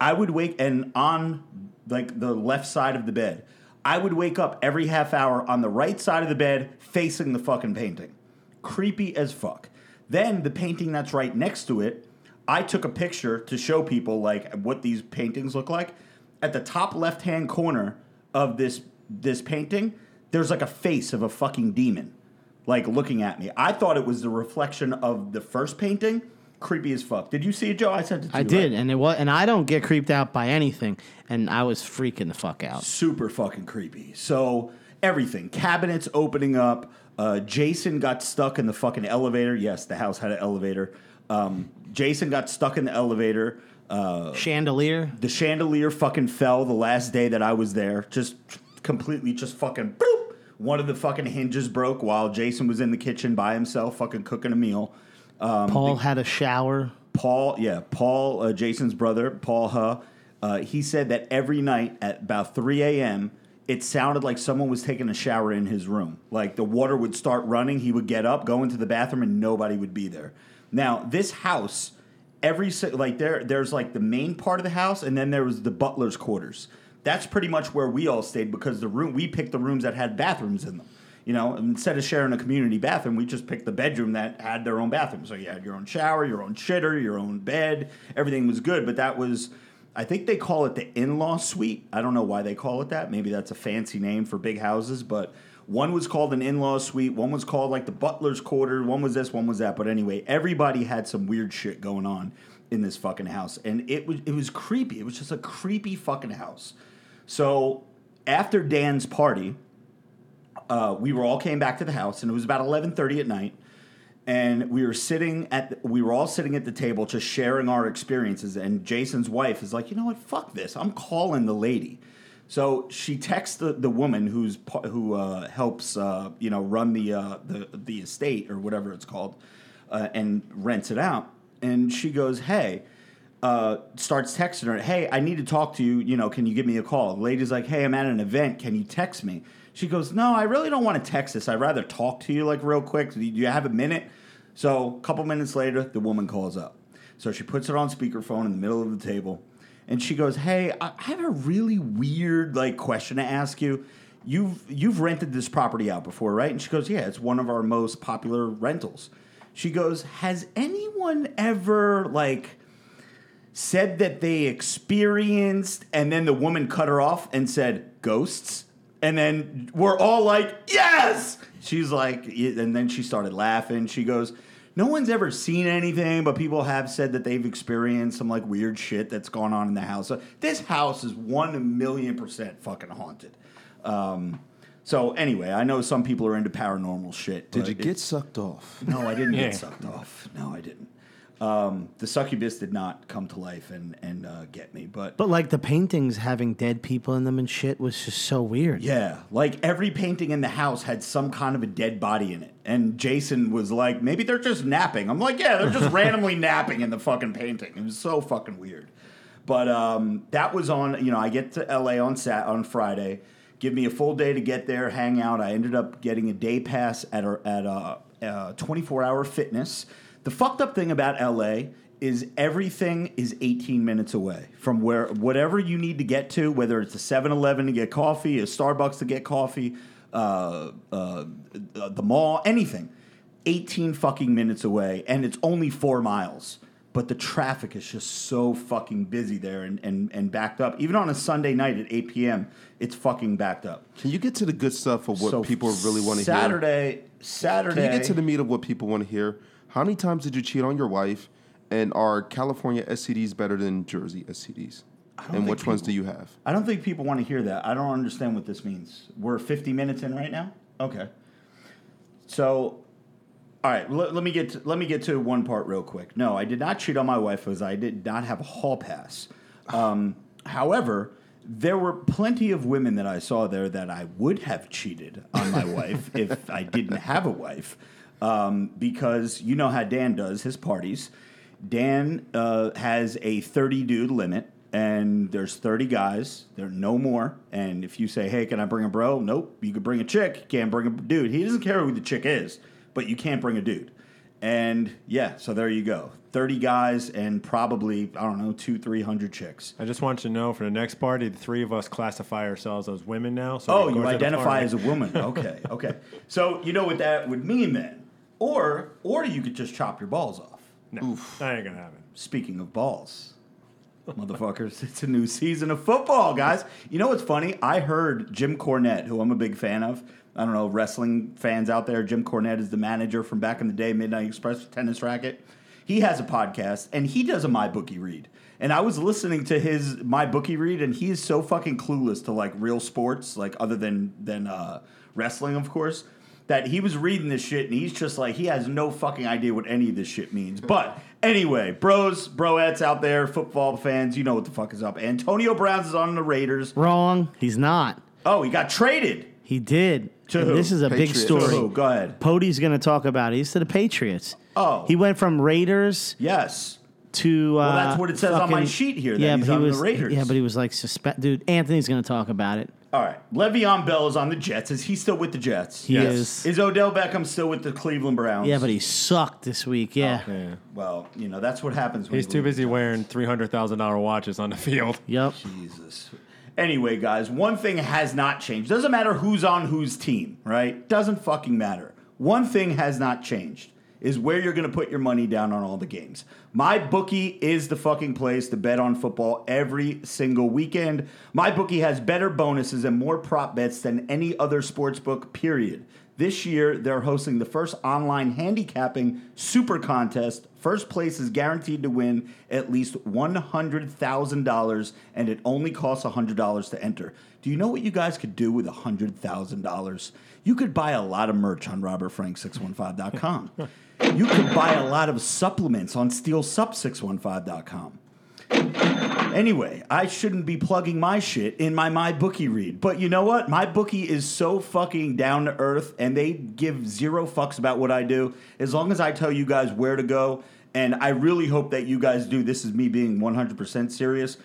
I would wake and on like the left side of the bed. I would wake up every half hour on the right side of the bed facing the fucking painting. Creepy as fuck. Then the painting that's right next to it, I took a picture to show people like what these paintings look like. At the top left-hand corner of this this painting, there's like a face of a fucking demon like looking at me. I thought it was the reflection of the first painting, creepy as fuck. Did you see it, Joe? I sent it to I you. did, right? and it was, and I don't get creeped out by anything, and I was freaking the fuck out. super fucking creepy. So everything, cabinets opening up. Uh, Jason got stuck in the fucking elevator. Yes, the house had an elevator. Um, Jason got stuck in the elevator. Uh, Chandelier. the chandelier fucking fell the last day that I was there. Just completely, just fucking. Boop. One of the fucking hinges broke while Jason was in the kitchen by himself, fucking cooking a meal. Um, Paul had a shower. Paul, yeah, Paul, uh, Jason's brother, Paul Huh, uh, he said that every night at about 3 a.m., it sounded like someone was taking a shower in his room. Like the water would start running, he would get up, go into the bathroom, and nobody would be there. Now, this house, every like there, there's like the main part of the house, and then there was the butler's quarters. That's pretty much where we all stayed because the room we picked the rooms that had bathrooms in them. You know, instead of sharing a community bathroom, we just picked the bedroom that had their own bathroom. So you had your own shower, your own shitter, your own bed. Everything was good, but that was, I think they call it the in law suite. I don't know why they call it that. Maybe that's a fancy name for big houses, but one was called an in law suite, one was called like the butler's quarter, one was this, one was that. But anyway, everybody had some weird shit going on in this fucking house. And it was, it was creepy. It was just a creepy fucking house. So after Dan's party, uh, we were all came back to the house, and it was about eleven thirty at night, and we were sitting at we were all sitting at the table just sharing our experiences. And Jason's wife is like, you know what, fuck this, I'm calling the lady. So she texts the, the woman who's who uh, helps uh, you know run the uh, the the estate or whatever it's called, uh, and rents it out. And she goes, hey. Uh, starts texting her, "Hey, I need to talk to you. You know, can you give me a call?" The lady's like, "Hey, I'm at an event. Can you text me?" She goes, "No, I really don't want to text this. I'd rather talk to you like real quick. Do you have a minute?" So, a couple minutes later, the woman calls up. So she puts it on speakerphone in the middle of the table, and she goes, "Hey, I have a really weird like question to ask you. You've you've rented this property out before, right?" And she goes, "Yeah, it's one of our most popular rentals." She goes, "Has anyone ever like?" said that they experienced, and then the woman cut her off and said, ghosts. And then we're all like, yes! She's like, and then she started laughing. She goes, no one's ever seen anything, but people have said that they've experienced some like weird shit that's gone on in the house. So this house is one million percent fucking haunted. Um, so anyway, I know some people are into paranormal shit. Did you get sucked off? no, I didn't Yeah. get sucked off. No, I didn't. Um, the succubus did not come to life and and uh, get me, but, But like the paintings having dead people in them and shit was just so weird. yeah, like every painting in the house had some kind of a dead body in it. And Jason was like, maybe they're just napping. I'm like, yeah, they're just [LAUGHS] randomly napping in the fucking painting. It was so fucking weird. But um, that was on. You know, I get to LA on Sat on Friday. Give me a full day to get there, hang out. I ended up getting a day pass at a, at a, uh 24 hour fitness. The fucked up thing about LA is everything is 18 minutes away from where whatever you need to get to, whether it's a 7-Eleven to get coffee, a Starbucks to get coffee, uh, uh, the mall, anything. 18 fucking minutes away, and it's only four miles. But the traffic is just so fucking busy there and, and, and backed up. Even on a Sunday night at 8 p.m., it's fucking backed up. Can you get to the good stuff of what So people really want to hear? Saturday, Saturday. Can you get to the meat of what people want to hear? How many times did you cheat on your wife? And are California STDs better than Jersey STDs? And which ones do you have? I don't think people want to hear that. I don't understand what this means. We're 50 minutes in right now. Okay. So, all right. Let, let me get to, let me get to one part real quick. No, I did not cheat on my wife because I did not have a hall pass. [SIGHS] Um, however, there were plenty of women that I saw there that I would have cheated on my [LAUGHS] wife if I didn't have a wife, um, because you know how Dan does his parties. Dan uh, has a 30 dude limit, and there's 30 guys. There are no more. And if you say, hey, can I bring a bro? Nope. You could bring a chick. Can't bring a dude. He doesn't care who the chick is, but you can't bring a dude. And yeah, so there you go. 30 guys and probably, I don't know, two, 300 chicks. I just want you to know for the next party, the three of us classify ourselves as women now. So Oh, you identify as a woman. Okay, okay. [LAUGHS] So you know what that would mean then. Or or you could just chop your balls off. No, that ain't gonna happen. Speaking of balls, motherfuckers, [LAUGHS] it's a new season of football, guys. You know what's funny? I heard Jim Cornette, who I'm a big fan of. I don't know, wrestling fans out there. Jim Cornette is the manager from back in the day, Midnight Express tennis racket. he has a podcast and he does a my bookie read. And I was listening to his my bookie read, and he is so fucking clueless to like real sports, like other than than uh, wrestling, of course. That he was reading this shit, and he's just like he has no fucking idea what any of this shit means. But anyway, bros, broettes out there, football fans, you know what the fuck is up. Antonio Brown's is on the Raiders. Wrong. He's not. Oh, he got traded. He did. To And who? This is a big story. To who? Go ahead. Pody's going to talk about it. He's to the Patriots. Oh. He went from Raiders Yes. To. Uh, that's what it says on my sheet here, that Yeah, he's but he on the was. Raiders. Yeah, but he was like suspect. Dude, Anthony's going to talk about it. All right. Le'Veon Bell is on the Jets. Is he still with the Jets? He Yes. is. Is Odell Beckham still with the Cleveland Browns? Yeah, but he sucked this week. Yeah. Yeah. Well, you know that's what happens. when He's too busy wearing three hundred thousand dollar watches on the field. [LAUGHS] Yep. Jesus. Anyway, guys, one thing has not changed. Doesn't matter who's on whose team, right? Doesn't fucking matter. One thing has not changed is where you're going to put your money down on all the games. My bookie is the fucking place to bet on football every single weekend. My bookie has better bonuses and more prop bets than any other sports book, period. This year, they're hosting the first online handicapping super contest. First place is guaranteed to win at least $100,000, and it only costs $100 to enter. Do you know what you guys could do with $100,000? You could buy a lot of merch on robertfrank615.com. [LAUGHS] you could buy a lot of supplements on steelsup615.com. Anyway, I shouldn't be plugging my shit in my my bookie read, but you know what? My bookie is so fucking down to earth, and they give zero fucks about what I do. As long as I tell you guys where to go, and I really hope that you guys do. This is me being one hundred percent serious.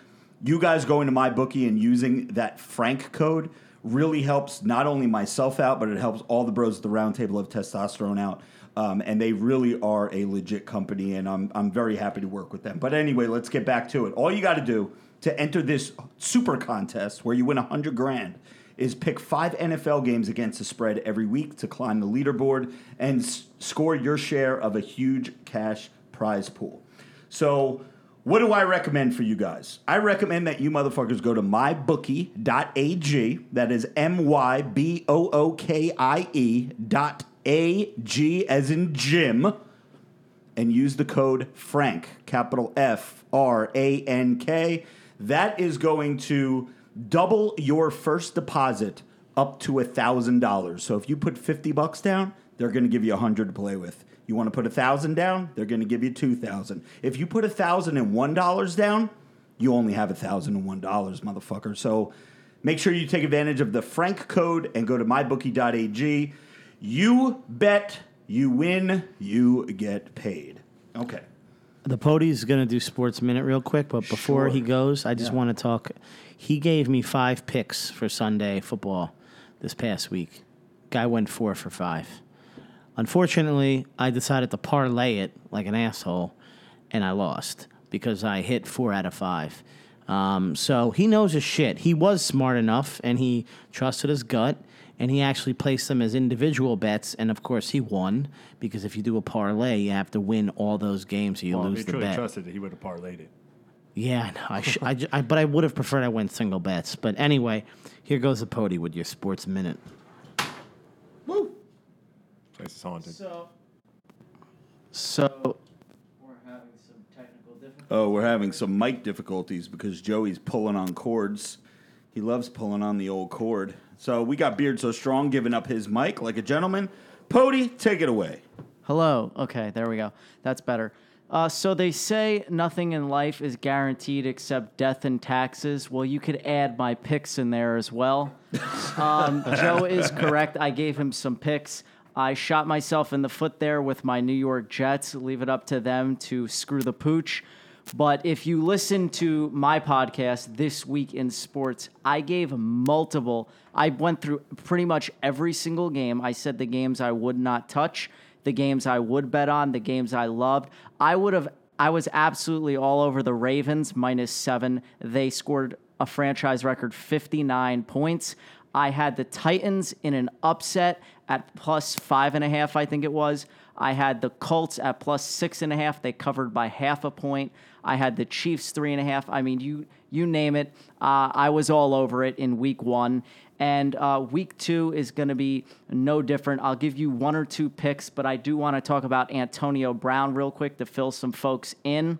You guys going to my bookie and using that Frank code really helps not only myself out, but it helps all the bros at the Roundtable of testosterone out. Um, and they really are a legit company, and I'm, I'm very happy to work with them. But anyway, let's get back to it. All you got to do to enter this super contest where you win 100 grand is pick five NFL games against the spread every week to climb the leaderboard and s- score your share of a huge cash prize pool. So, what do I recommend for you guys? I recommend that you motherfuckers go to mybookie.ag. That is M Y B O O K I E dot A G as in Jim. And use the code FRANK, capital F R A N K. That is going to double your first deposit up to $1,000. So if you put 50 bucks down, they're going to give you 100 to play with. You want to put 1000 down, they're going to give you 2000. If you put $1,001 down, you only have $1,001, motherfucker. So make sure you take advantage of the Frank code and go to mybookie.ag. You bet, you win, you get paid. Okay. The Pody's going to do Sports Minute real quick, but before Sure. he goes, I just Yeah. want to talk. He gave me five picks for Sunday football this past week. Guy went four for five. Unfortunately, I decided to parlay it like an asshole, and I lost because I hit four out of five. Um, so he knows his shit. He was smart enough, and he trusted his gut, and he actually placed them as individual bets, and of course he won because if you do a parlay, you have to win all those games, or you Well, if lose he the truly bet. trusted that he would have parlayed it. Yeah, I know. I, sh- I, ju- I- but I would have preferred I went single bets. But anyway, here goes the Pody with your sports minute. Woo. Place is haunted. So, so we're having some technical difficulties. Oh, we're having some mic difficulties because Joey's pulling on cords. He loves pulling on the old cord. So we got Beard So Strong giving up his mic like a gentleman. Pody, take it away. Hello. Okay, there we go. That's better. Uh, so they say nothing in life is guaranteed except death and taxes. Well, you could add my picks in there as well. [LAUGHS] Um, Joe is correct. I gave him some picks. I shot myself in the foot there with my New York Jets. Leave it up to them to screw the pooch. But if you listen to my podcast, This Week in Sports, I gave multiple. I went through pretty much every single game. I said the games I would not touch, the games I would bet on, the games I loved. I would have, I was absolutely all over the Ravens, minus seven. They scored a franchise record 59 points. I had the Titans in an upset at plus five and a half, I think it was. I had the Colts at plus six and a half. They covered by half a point. I had the Chiefs three and a half. I mean, you you name it. Uh, I was all over it in week one. And uh, week two is going to be no different. I'll give you one or two picks, but I do want to talk about Antonio Brown real quick to fill some folks in.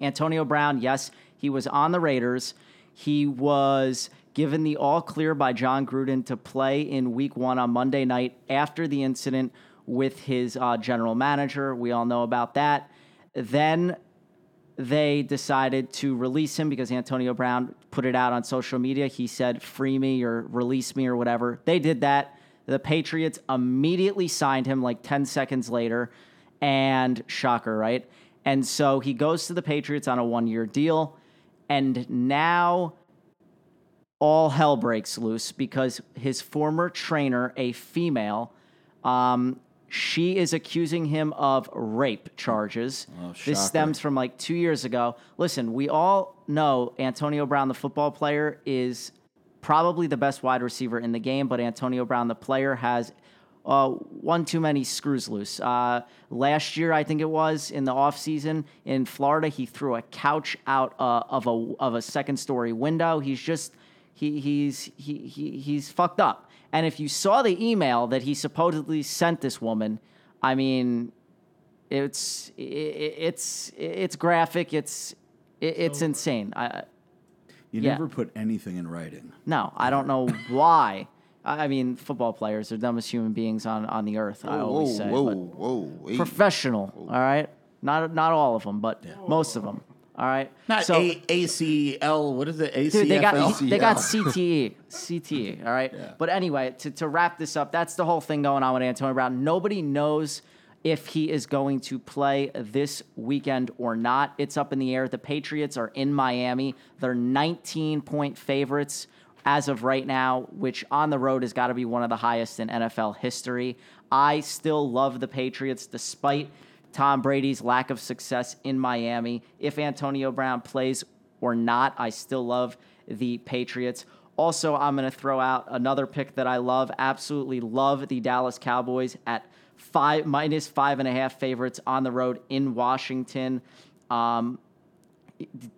Antonio Brown, yes, he was on the Raiders. He was given the all clear by Jon Gruden to play in week one on Monday night after the incident with his uh, general manager. We all know about that. Then they decided to release him because Antonio Brown put it out on social media. He said, free me or release me or whatever. They did that. The Patriots immediately signed him like 10 seconds later. And shocker, right? And so he goes to the Patriots on a one year deal. And now all hell breaks loose because his former trainer, a female, um, she is accusing him of rape charges. Oh, this stems from like two years ago. Listen, we all know Antonio Brown, the football player, is probably the best wide receiver in the game, but Antonio Brown, the player, has uh, one too many screws loose. Uh, last year, I think it was in the offseason in Florida, he threw a couch out uh, of a of a second story window. He's just he he's he, he he's fucked up. And if you saw the email that he supposedly sent this woman, I mean, it's i- i- it's it's graphic. It's it's insane. I, You Yeah. never put anything in writing. no, I don't know why. I I mean, football players are dumbest human beings on, on the earth. I always say, whoa, but whoa, wait. professional. All right, not not all of them, but most of them. All right. Not so, A- ACL. What is it? ACFL? Dude, they got ACL. they got CTE, CTE. All right. But anyway, to to wrap this up, that's the whole thing going on with Antonio Brown. Nobody knows if he is going to play this weekend or not. It's up in the air. The Patriots are in Miami. They're 19 point favorites as of right now, which on the road has got to be one of the highest in NFL history. I still love the Patriots despite Tom Brady's lack of success in Miami. If Antonio Brown plays or not, I still love the Patriots. Also, I'm going to throw out another pick that I love. Absolutely love the Dallas Cowboys at five minus five and a half favorites on the road in Washington. Um,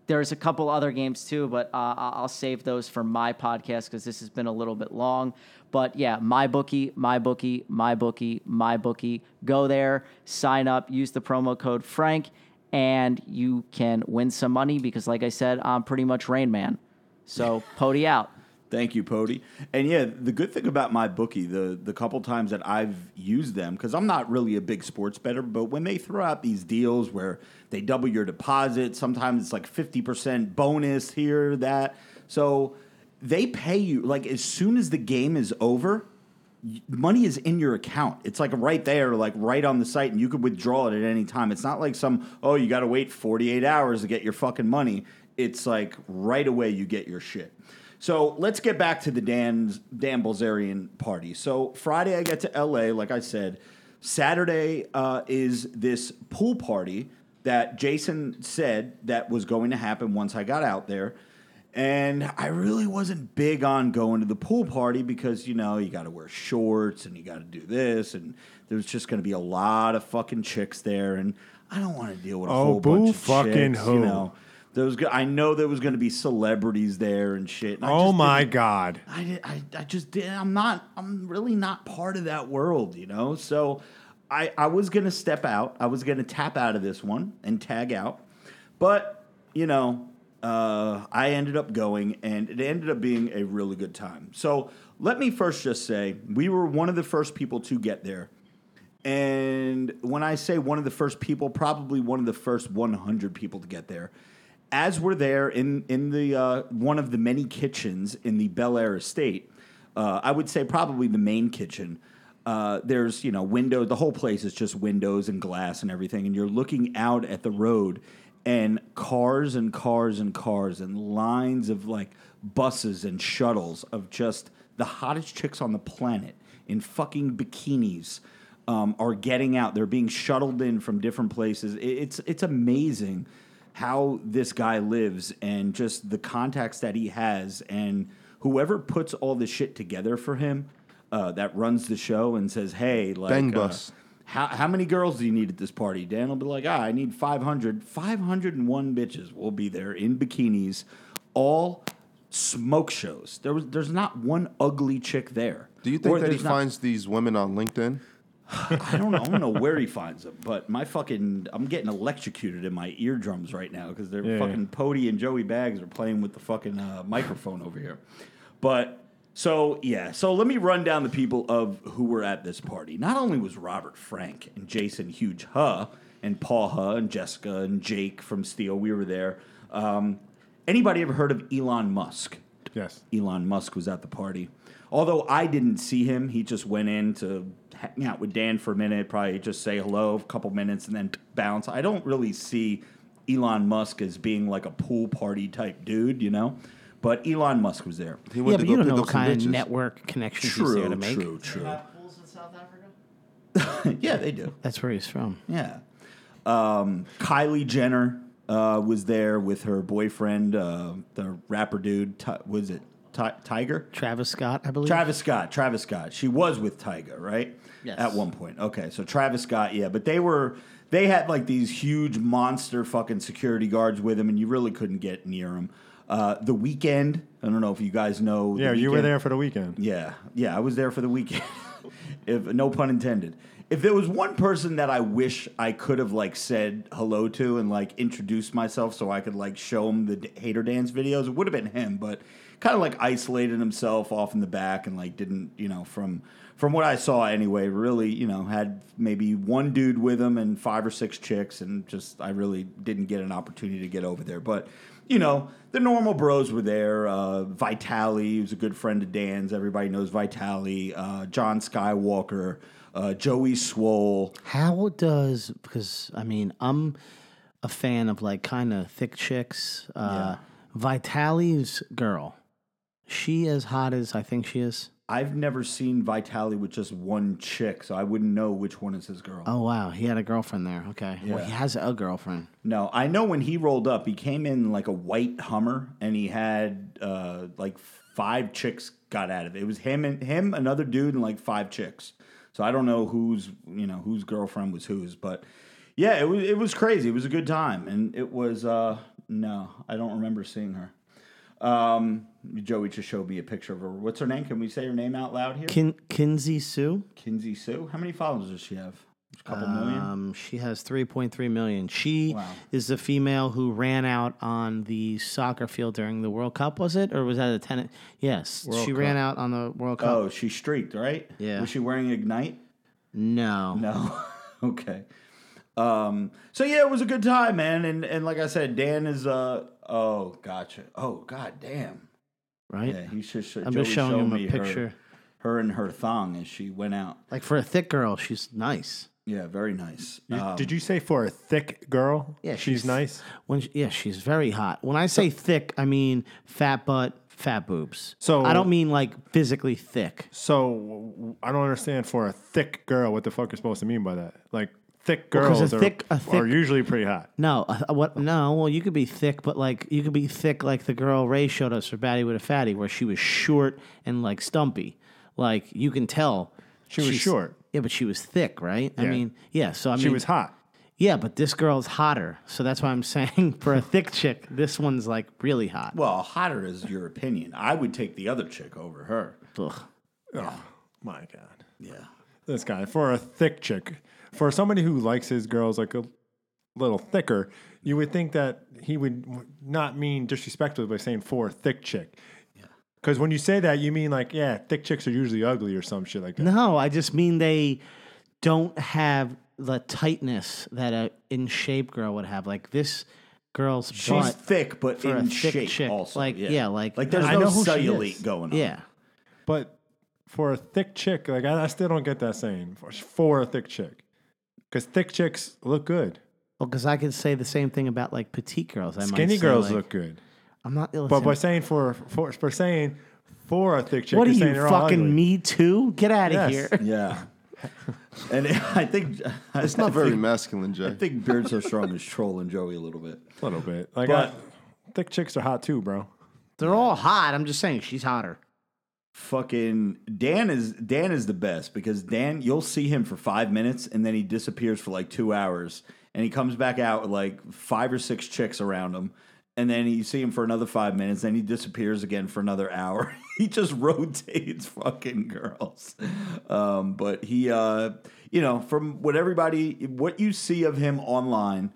there's a couple other games too, but uh, I'll save those for my podcast because this has been a little bit long. But yeah, my bookie, my bookie, my bookie, my bookie. Go there, sign up, use the promo code Frank, and you can win some money because, like I said, I'm pretty much Rain Man. So [LAUGHS] Pody out. Thank you, Pody. And yeah, the good thing about my bookie, the the couple times that I've used them, because I'm not really a big sports bettor, but when they throw out these deals where they double your deposit, sometimes it's like 50% bonus here, that. So they pay you like as soon as the game is over, money is in your account. It's like right there, like right on the site, and you could withdraw it at any time. It's not like some, oh, you got to wait 48 hours to get your fucking money. It's like right away you get your shit. So let's get back to the Dan's, Dan Bilzerian party. So Friday I get to LA, like I said. Saturday uh, is this pool party that Jason said that was going to happen once I got out there. And I really wasn't big on going to the pool party because, you know, you got to wear shorts and you got to do this. And there's just going to be a lot of fucking chicks there. And I don't want to deal with a Oh, whole boo bunch of fucking chicks, who. You know, there was, I know there was going to be celebrities there and shit. and I Oh my God. I, did, I, I just did. I'm not. I'm really not part of that world, you know. So, I I was gonna step out. I was gonna tap out of this one and tag out, but you know, uh, I ended up going, and it ended up being a really good time. So let me first just say we were one of the first people to get there. And when I say one of the first people, probably one of the first 100 people to get there. As we're there in in the uh, one of the many kitchens in the Bel Air estate, uh, I would say probably the main kitchen. Uh, there's you know window. The whole place is just windows and glass and everything, and you're looking out at the road, and cars and cars and cars and lines of like buses and shuttles of just the hottest chicks on the planet in fucking bikinis um, are getting out. They're being shuttled in from different places. It's it's amazing how this guy lives and just the contacts that he has and whoever puts all this shit together for him uh, that runs the show and says, "Hey, like, Bang uh, bus. how, how many girls do you need at this party? Dan will be like, ah, I need 500. 501 bitches will be there in bikinis, all smoke shows. There was, there's not one ugly chick there. Do you think Or that he not- finds these women on LinkedIn? [SIGHS] I don't know. I don't know where he finds them, but my fucking I'm getting electrocuted in my eardrums right now because they're Yeah. fucking Pody and Joey Bags are playing with the fucking uh, microphone over here. But so yeah, so let me run down the people of who were at this party. Not only was Robert Frank and Jason Huge Huh and Paul Huh and Jessica and Jake from Steel, we were there. Um, anybody ever heard of Elon Musk? Yes. Elon Musk was at the party. Although I didn't see him, he just went in to hang out with Dan for a minute, probably just say hello, a couple minutes, and then bounce. I don't really see Elon Musk as being like a pool party type dude, you know? But Elon Musk was there. He Yeah, went but to you don't know pick what some kind of bitches. network connections he's there True, to make. true, true. pools in South Africa? [LAUGHS] yeah, they do. That's where he's from. Yeah. Um, Kylie Jenner uh, was there with her boyfriend, uh, the rapper dude. Ti- was it Ti- Tyga? Travis Scott, I believe. Travis Scott. Travis Scott. She was with Tyga, right? Yes. At one point. Okay, so Travis Scott, yeah, but they were they had like these huge monster fucking security guards with them, and you really couldn't get near them. Uh, the Weeknd. I don't know if you guys know. The Yeah, you were there for the weekend. Yeah, yeah, I was there for the weekend. [LAUGHS] if no pun intended. If there was one person that I wish I could have like said hello to and like introduced myself so I could like show him the d- hater dance videos, it would have been him. But kind of like isolated himself off in the back and like didn't you know from from what I saw anyway, really you know had maybe one dude with him and five or six chicks and just I really didn't get an opportunity to get over there, but you know, the normal bros were there. Uh, Vitali, who's a good friend of Dan's. Everybody knows Vitali. Uh, John Skywalker. Uh, Joey Swoll. How does because I mean I'm a fan of like kind of thick chicks. Uh, Vitali's girl, she as hot as I think she is. I've never seen Vitali with just one chick, so I wouldn't know which one is his girl. Oh wow, he had a girlfriend there. Okay, well he has a girlfriend. No, I know when he rolled up, he came in like a white Hummer, and he had uh, like five chicks got out of it. It was him and him, another dude, and like five chicks. So I don't know whose you know whose girlfriend was whose, but yeah, it was it was crazy. It was a good time, and it was uh, no, I don't remember seeing her. Um, Joey just showed me a picture of her. What's her name? Can we say her name out loud here? Kin- Kinsey Sue. Kinsey Sue. How many followers does she have? A couple million. Um, she has 3.3 million. She Wow. is the female who ran out on the soccer field during the World Cup. Was it, or was that a tennis? Yes, she ran out on the World Cup. Oh, she streaked, right? Yeah. Was she wearing Ignite? no, No. [LAUGHS] okay. Um, so yeah, it was a good time, man. And and like I said, Dan is uh oh gotcha. Oh god damn. right? Yeah, he should show I'm just showing showed him a me her- picture. Her, and her thong as she went out. Like for a thick girl, she's nice. Yeah, very nice. You- Um, Did you say for a thick girl? Yeah, she's, she's- nice. When she, yeah, she's very hot. When I say thick, I mean fat butt, fat boobs. So- I don't mean like physically thick. So I don't understand for a thick girl what the fuck you're supposed to mean by that. Like thick Well, 'cause a girls are, thick- a are usually pretty hot. No, uh, what? No, well, you could be thick, but like you could be thick like the girl Ray showed us for Baddie with a Fatty, where she was short and like stumpy. Like you can tell She was she's- short. Yeah, but she was thick, right? I Yeah. mean, yeah. So I mean She mean, was hot. Yeah, but this girl's hotter, so that's why I'm [LAUGHS] saying for a thick chick, this one's like really hot. well, hotter is your opinion. I would take the other chick over her. Ugh. Oh my god. Yeah. This guy for a thick chick, for somebody who likes his girls like a little thicker, you would think that he would not mean disrespectfully by saying for a thick chick. Because when you say that, you mean like, yeah, thick chicks are usually ugly or some shit like that. No, I just mean they don't have the tightness that a in shape girl would have. Like this girl's She's butt. thick, but for a in thick shape chick, also. like- yeah. yeah, like- like there's I no know who she cellulite is. going on. Yeah. But for a thick chick, like I, I still don't get that saying for, for a thick chick, because thick chicks look good. Well, because I could say the same thing about like petite girls. I might Skinny say, girls like- look good. I'm not. But by saying for for for saying for a thick chick, what are you're saying you they're all fucking ugly. me too? Get out of Yes. here. [LAUGHS] Yeah. and I think It's not very masculine, Jay. I think Beard So Strong is trolling Joey a little bit. A little bit. Like But- I- thick chicks are hot too, bro. They're all hot. I'm just saying she's hotter. Fucking Dan is Dan is the best because Dan you'll see him for five minutes and then he disappears for like two hours and he comes back out with like five or six chicks around him and then you see him for another five minutes then he disappears again for another hour. [LAUGHS] He just rotates fucking girls. Um, but he uh, you know from what everybody what you see of him online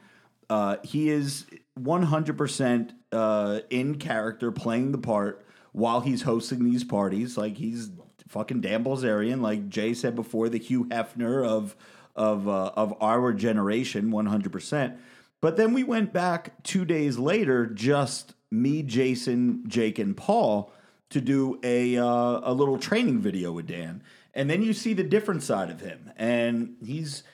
uh, he is 100% uh, in character playing the part while he's hosting these parties. Like he's fucking Dan Bilzerian, like Jay said before, the Hugh Hefner of of uh, of our generation, 100%. But then we went back two days later, just me, Jason, Jake, and Paul to do a uh, a little training video with Dan, and then you see the different side of him, and he's.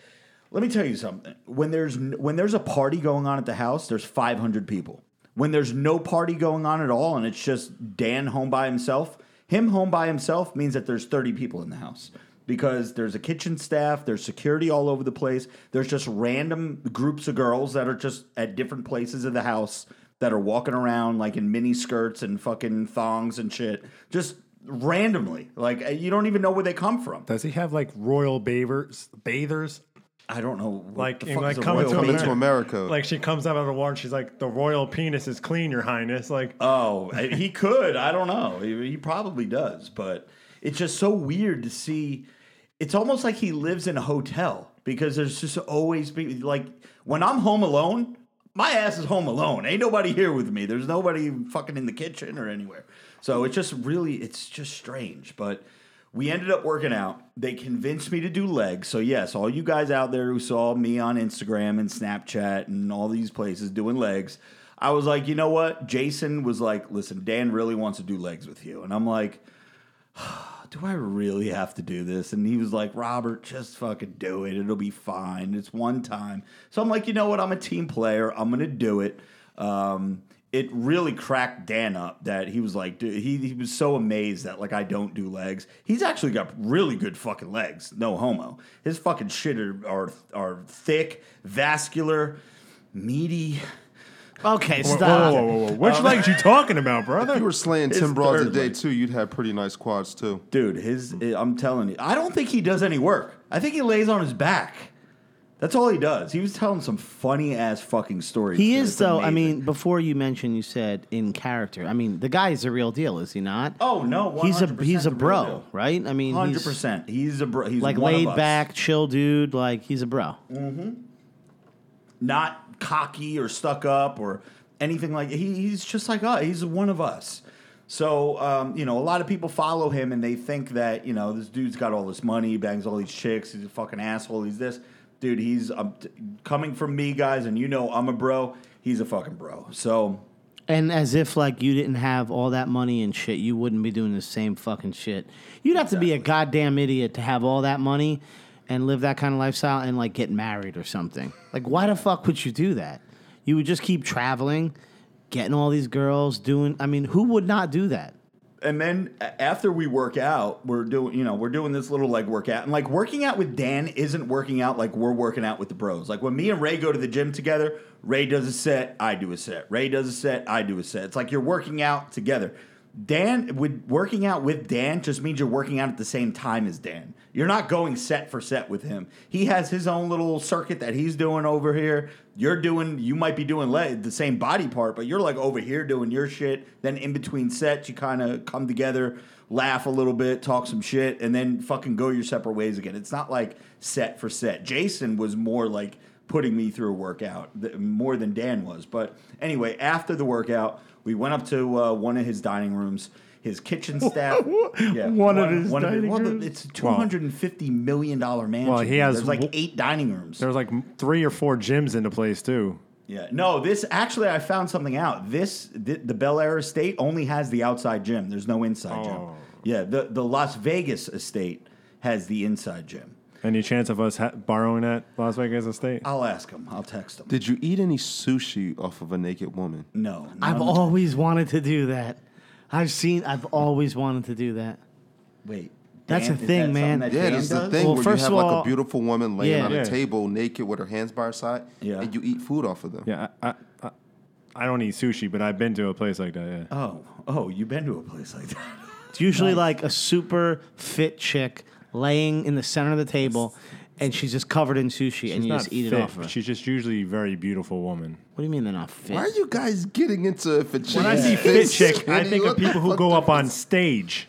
Let me tell you something. When there's when there's a party going on at the house, there's 500 people. When there's no party going on at all and it's just Dan home by himself, him home by himself means that there's 30 people in the house because there's a kitchen staff, there's security all over the place. There's just random groups of girls that are just at different places of the house that are walking around like in mini skirts and fucking thongs and shit. Just randomly. Like you don't even know where they come from. Does he have like royal bathers? Bathers? I don't know. What Like, the in, fuck like, is a coming royal to Coming to America. Like she comes out of the water and she's like, the royal penis is clean, your highness. Like, Oh, [LAUGHS] he could. I don't know. He, he probably does, but it's just so weird to see. It's almost like he lives in a hotel because there's just always be like when I'm home alone, my ass is home alone. Ain't nobody here with me. There's nobody fucking in the kitchen or anywhere. So it's just really, it's just strange. But we ended up working out. They convinced me to do legs. So yes, all you guys out there who saw me on Instagram and Snapchat and all these places doing legs, I was like, you know what? Jason was like, listen, Dan really wants to do legs with you, and I'm like, [SIGHS] do I really have to do this? And he was like, Robert, just fucking do it. It'll be fine. It's one time. So I'm like, you know what? I'm a team player. I'm gonna do it. Um, it really cracked Dan up that he was like, dude, he, he was so amazed that like I don't do legs. He's actually got really good fucking legs. No homo. His fucking shit are are, are thick, vascular, meaty. Okay, whoa, stop. whoa, whoa, whoa, whoa. Which um, legs you talking about, if you were slaying Tim 10 broads a day leg. too, you'd have pretty nice quads too. Dude, his I'm telling you, I don't think he does any work. I think he lays on his back. That's all he does. He was telling some funny ass fucking stories. He is though. I mean, before you mentioned, you said in character. I mean, the guy is a real deal, is he not? oh no, he's a 100% he's a bro, right? I mean, Hundred he's percent. He's a bro. He's like one of laid back, chill dude. Like he's a bro. Mm-hmm. not cocky or stuck up or anything like. He, he's just like us. He's one of us. So um, you know, a lot of people follow him and they think that you know this dude's got all this money, bangs all these chicks, he's a fucking asshole. He's this dude. He's um, t- coming from me, guys, and you know I'm a bro. He's a fucking bro. So And as if like you didn't have all that money and shit, you wouldn't be doing the same fucking shit. You'd have to be a goddamn idiot to have all that money and live that kind of lifestyle and like get married or something. Like why the fuck would you do that? You would just keep traveling, getting all these girls, doing I mean, who would not do that? And then after we work out, we're doing, you know, we're doing this little like workout. And like working out with Dan isn't working out like we're working out with the pros. Like when me and Ray go to the gym together, Ray does a set, I do a set. Ray does a set, I do a set. It's like you're working out together. Dan with working out with Dan just means you're working out at the same time as Dan. You're not going set for set with him. He has his own little circuit that he's doing over here. You're doing you might be doing the same body part, but you're like over here doing your shit. Then in between sets, you kind of come together, laugh a little bit, talk some shit, and then fucking go your separate ways again. It's not like set for set. Jason was more like putting me through a workout more than Dan was. But anyway, after the workout, we went up to uh, one of his dining rooms. His kitchen staff. [LAUGHS] yeah, One of his dining well, the- rooms? It's a two hundred and fifty million dollar mansion. Well, he has There's like eight dining rooms. There's like three or four gyms in the place too. Yeah. No, this actually, I found something out. This the, the Bel Air estate only has the outside gym. There's no inside gym. Oh. Yeah. The the Las Vegas estate has the inside gym. Any chance of us ha- borrowing that Las Vegas estate? I'll ask him. I'll text him. Did you eat any sushi off of a naked woman? no. I've always wanted to do that. I've seen I've always wanted to do that. Wait. That's Dan- the thing, that man. that Yeah, Dan that's the does? thing Well, where you first have of like all- a beautiful woman laying Yeah. on a Yeah. table naked with her hands by her side, Yeah. and you eat food off of them. Yeah, I, I, I, I don't eat sushi, but I've been to a place like that. Yeah. Oh, oh, you've been to a place like that. It's usually [LAUGHS] like a super fit chick laying in the center of the table, and she's just covered in sushi, and you not just eat fit. it off of her. She's just usually a very beautiful woman. What do you mean they're not fit? Why are you guys getting into if a chick When I see fit fit, chick, I think of people who go up on stage.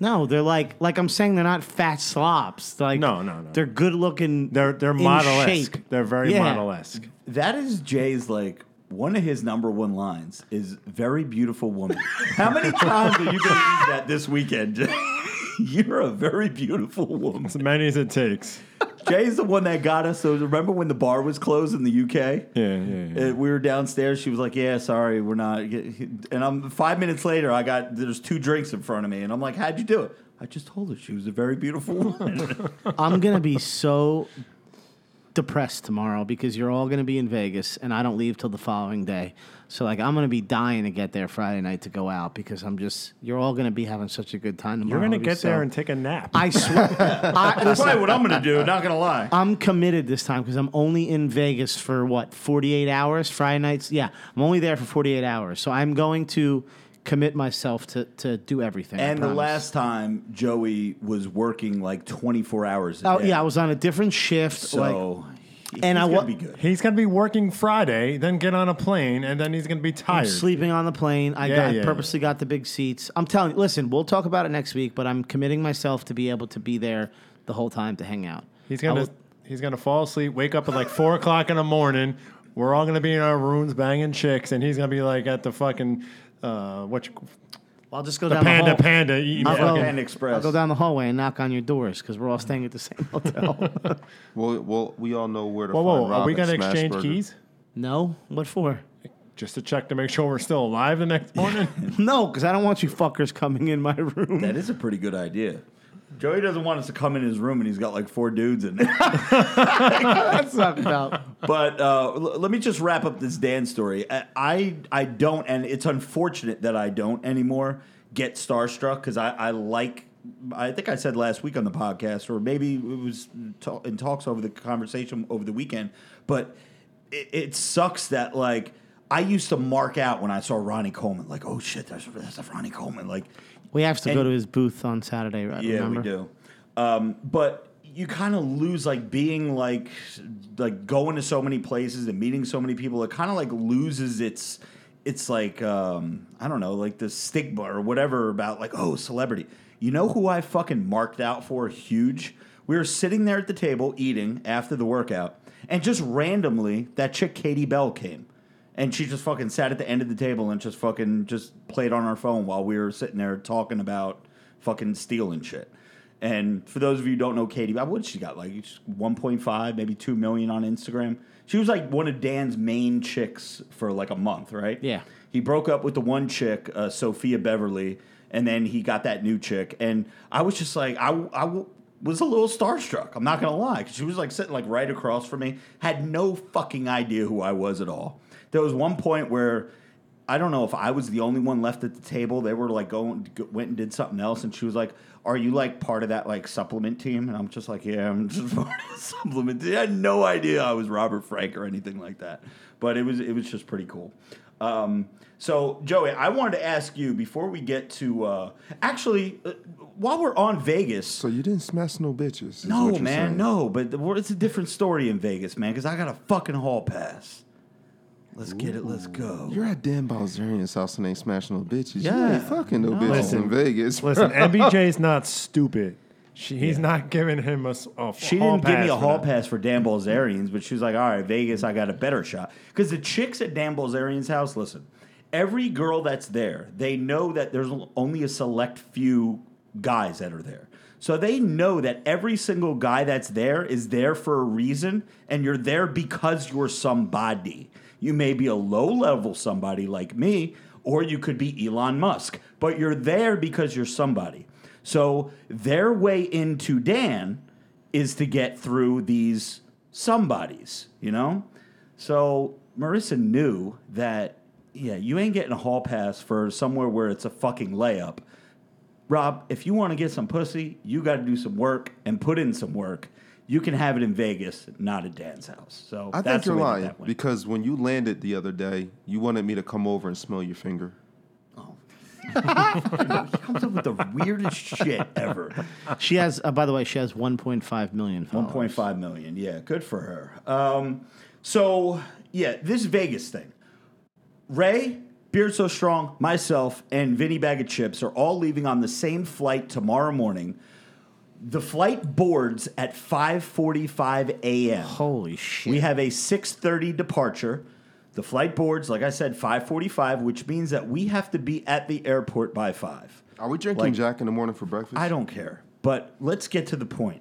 No, they're like like I'm saying they're not fat slops. Like No, no, no. They're good looking. They're they're in model-esque. shape. They're very Yeah. model-esque. That is Jay's like one of his number one lines is very beautiful woman. [LAUGHS] How many times are you going to use that this weekend? Jay? [LAUGHS] You're a very beautiful woman. As many as it takes. [LAUGHS] Jay's the one that got us. So remember when the bar was closed in the UK? Yeah, yeah, yeah. Uh, we were downstairs. She was like, "Yeah, sorry, we're not." And I'm five minutes later. I got there's two drinks in front of me, and I'm like, "How'd you do it?" I just told her she was a very beautiful woman. [LAUGHS] I'm gonna be so depressed tomorrow because you're all gonna be in Vegas, and I don't leave till the following day. So like I'm gonna be dying to get there Friday night to go out because I'm just you're all gonna be having such a good time tomorrow. You're gonna get so- there and take a nap. I swear. [LAUGHS] I, listen, Probably what I'm gonna do. Not gonna lie. I'm committed this time because I'm only in Vegas for what 48 hours. Friday nights, yeah, I'm only there for 48 hours. So I'm going to commit myself to to do everything. And the last time Joey was working like 24 hours. A oh day. yeah, I was on a different shift. So, like, he- and he's I gonna be good. He's gonna be working Friday, then get on a plane, and then he's gonna be I'm tired. sleeping on the plane. I, Yeah, got, I yeah, purposely got the big seats. I'm telling you, listen, we'll talk about it next week, but I'm committing myself to be able to be there the whole time to hang out. He's I gonna he's gonna fall asleep, wake up at like four o'clock in the morning. We're all gonna be in our rooms banging chicks, and he's gonna be like at the fucking uh, what you, I'll just go the down panda the hall. panda eating I'll, fucking. go, Panda Express. I'll go down the hallway and knock on your doors because we're all staying at the same [LAUGHS] hotel. Well, well, we all know where to Whoa, find whoa! Rob Are we at gonna Smash exchange Burger. keys no, what for? just to check to make sure we're still alive the next [LAUGHS] morning? No, because I don't want you fuckers coming in my room. That is a pretty good idea. Joey doesn't want us to come in his room and he's got like four dudes in there. [LAUGHS] That's not about. But uh, l- let me just wrap up this Dan story. I, I I don't, and it's unfortunate that I don't anymore get starstruck because I, I like. I think I said last week on the podcast, or maybe it was ta- in talks over the conversation over the weekend. But it, it sucks that like I used to mark out when I saw Ronnie Coleman, like, oh shit, there's there's a Ronnie Coleman, like. We have to And- go to his booth on Saturday, right? Yeah, remember? we do. Um, but you kind of lose like being like like going to so many places and meeting so many people. It kind of like loses its it's like um, I don't know, like the stigma or whatever about like oh celebrity. You know who I fucking marked out for huge? We were sitting there at the table eating after the workout, and just randomly that chick Katie Bell came. And she just fucking sat at the end of the table and just fucking just played on our phone while we were sitting there talking about fucking stealing shit. And for those of you who don't know Katie, what she got? Like 1.5, maybe 2 million on Instagram. She was like one of Dan's main chicks for like a month, right? Yeah. He broke up with the one chick, uh, Sophia Beverly, and then he got that new chick. And I was just like, I, I w- was a little starstruck. I'm not gonna lie, 'cause she was like sitting like right across from me. Had no fucking idea who I was at all. There was one point where I don't know if I was the only one left at the table. They were like going go- went and did something else, and she was like, "Are you like part of that like supplement team?" And I'm just like, "Yeah, I'm just [LAUGHS] part of the supplement." team." I had no idea I was Robert Frank or anything like that, but it was it was just pretty cool. Um, so Joey, I wanted to ask you before we get to uh, actually uh, while we're on Vegas. So you didn't smash no bitches? no, man, saying. no. But it's a different story in Vegas, man, because I got a fucking hall pass. Let's get it. Let's go. You're at Dan Bilzerian's house and ain't smashing no bitches. You Yeah. ain't fucking no, bitches Listen, in Vegas. Listen, MBJ's [LAUGHS] not stupid. She, he's not giving him a, s- a She hall didn't give me pass a for hall that. pass for Dan Bilzerian's, but she was like, all right, Vegas, I got a better shot. Because the chicks at Dan Bilzerian's house, listen, every girl that's there, they know that there's only a select few guys that are there. So they know that every single guy that's there is there for a reason, and you're there because you're somebody. You may be a low level somebody like me, or you could be Elon Musk, but you're there because you're somebody. So their way into Dan is to get through these somebodies, you know? So Marissa knew that, yeah, you ain't getting a hall pass for somewhere where it's a fucking layup. Rob, if you want to get some pussy, you got to do some work and put in some work. You can have it in Vegas, not at Dan's house. So I that's think you're the that lying that because when you landed the other day, you wanted me to come over and smell your finger. Oh. [LAUGHS] he comes up with the weirdest shit ever. She has, uh, by the way, she has 1.5 million followers. 1.5 million. Yeah, good for her. Um, so, yeah, this Vegas thing. Ray, Beard So Strong, myself, and Vinny Bag of Chips are all leaving on the same flight tomorrow morning. The flight boards at 5:45 a.m. Holy shit. We have a 6:30 departure. The flight boards, like I said, 5:45, which means that we have to be at the airport by 5. Are we drinking Like- Jack in the morning for breakfast? I don't care. But let's get to the point.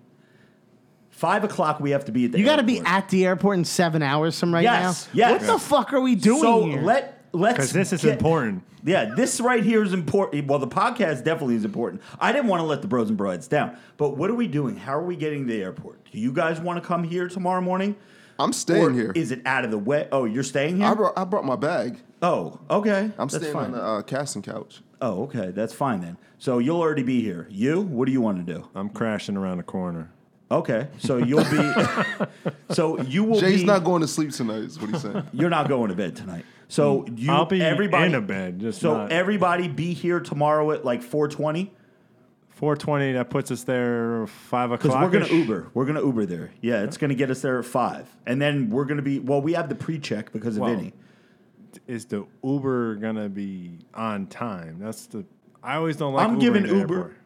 Five o'clock, we have to be at the. you got to be airport. at the airport in seven hours from right Yes, now? yes. What the fuck are we doing So here? let let's Because this is get- important. Yeah, this right here is important. Well, the podcast definitely is important. I didn't want to let the bros and brides down, but what are we doing? How are we getting to the airport? Do you guys want to come here tomorrow morning? I'm staying or here. Is it out of the way? Oh, you're staying here. I brought I brought my bag. oh, okay. I'm That's staying fine. on the uh, casting couch. Oh, okay. That's fine then. So you'll already be here. You? What do you want to do? I'm crashing around the corner. Okay. So you'll be. [LAUGHS] so you will Jay's be. not going to sleep tonight. Is what he's saying. You're not going to bed tonight. So mm, you, I'll be everybody in a bed, just so not- everybody be here tomorrow at like 4:20 420, that puts us there 5 o'clock. we're gonna Uber. We're gonna Uber there. Yeah, it's gonna get us there at five, and then we're gonna be. Well, we have the pre-check because of Well, Vinny. Is the Uber going to be on time? That's the. I always don't like I'm Ubering giving to the Uber airport.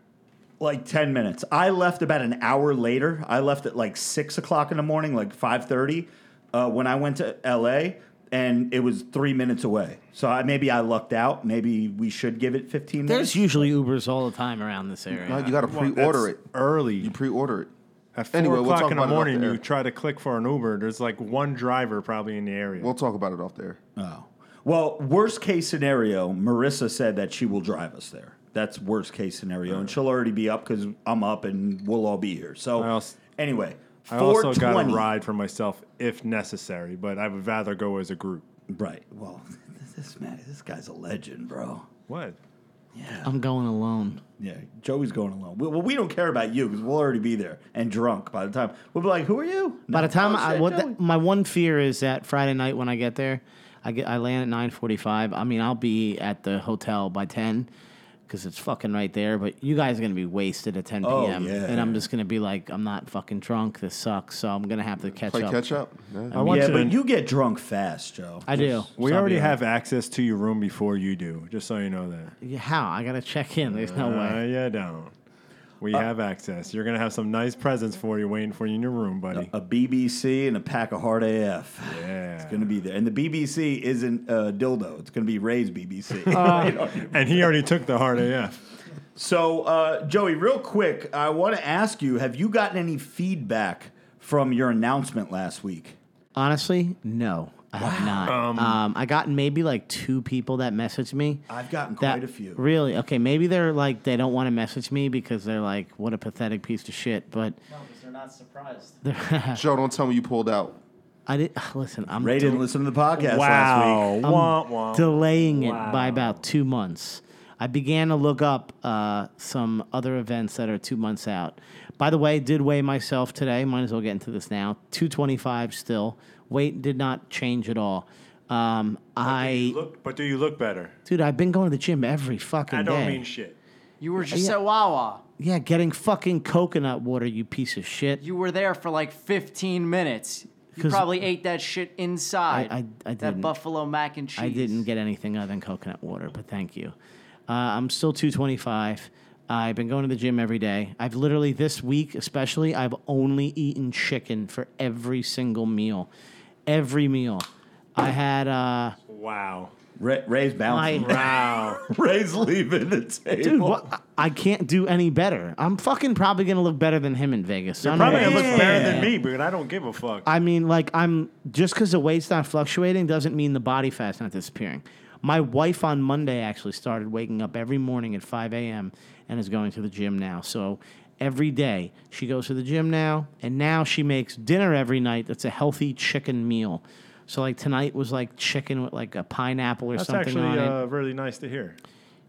Like 10 minutes. I left about an hour later. I left at like six o'clock in the morning, like 5:30, uh, when I went to LA. And it was three minutes away, so I, maybe I lucked out. Maybe we should give it fifteen minutes. There's usually Ubers all the time around this area. No, you got to Well, pre-order that's it. Early. You pre-order it. At 4 Anyway, we'll o'clock talk in the about it off morning, the you try to click for an Uber. There's like one driver probably in the area. We'll talk about it off there. Oh. Well, worst case scenario, Marissa said that she will drive us there. That's worst case scenario, and she'll already be up because I'm up and we'll all be here. So I also- anyway, I also got a ride for myself if necessary, but I would rather go as a group. Right. Well, [LAUGHS] this man, this guy's a legend, bro. What? Yeah. I'm going alone. Yeah, Joey's going alone. We- Well, we don't care about you because we'll already be there and drunk by the time. We'll be like, "Who are you?" By the time Oh, I, shit, what the, my one fear is that Friday night when I get there, I get I land at 9:45. I mean, I'll be at the hotel by 10 because it's fucking right there. But you guys are gonna be wasted at 10 Oh, p.m. yeah. and I'm just gonna be like, I'm not fucking drunk. This sucks. So I'm gonna have to catch Play up. catch up. Yeah. I want yeah, you but you get drunk fast, Joe. I do. We So I'll already be have access to your room before you do, just so you know that. Yeah, How? I gotta check in. There's no Uh, way. yeah, don't. We have access. You're gonna have some nice presents for you waiting for you in your room, buddy. A BBC and a pack of hard AF. Yeah. It's going to be there. And the BBC isn't uh, dildo. It's going to be Ray's BBC. [LAUGHS] Uh, [LAUGHS] and he already took the hard AF. So, uh, Joey, real quick, I want to ask you have you gotten any feedback from your announcement last week? Honestly, no, I have not. Um, I got maybe like two people that messaged me. I've gotten that quite a few. Really? Okay, maybe they're like they don't want to message me because they're like, what a pathetic piece of shit. But No, because they're not surprised. [LAUGHS] Joe, don't tell me you pulled out. I didn't [SIGHS] listen. I'm Ray del- didn't listen to the podcast last Wow. week. Wah, wah. delaying it by about two months. I began to look up uh, some other events that are two months out. By the way, did weigh myself today. Might as well get into this now. Two twenty five still. Weight did not change at all. Um, I, Look, but do you look better? dude, I've been going to the gym every fucking day. I don't day. mean shit. You were just Yeah. at Wawa. yeah, getting fucking coconut water, you piece of shit. You were there for like 15 minutes. You 'Cause probably ate that shit inside. I- I- I that didn't. buffalo mac and cheese. I didn't get anything other than coconut water, but thank you. Uh, I'm still 225. I've been going to the gym every day. I've literally, this week especially, I've only eaten chicken for every single meal. Every meal. I had, uh, Wow. Ray, Ray's bouncing. My- Wow. [LAUGHS] Ray's leaving the table. dude, what? I can't do any better. I'm fucking probably going to look better than him in Vegas. I'm Probably not- gonna look better than me, but I don't give a fuck. I mean, like, I'm just because the weight's not fluctuating doesn't mean the body fat's not disappearing. My wife on Monday actually started waking up every morning at 5 a.m. and is going to the gym now. So every day she goes to the gym now, and now she makes dinner every night that's a healthy chicken meal. So, like, tonight was like chicken with like a pineapple or That's something actually on it. uh, really nice to hear.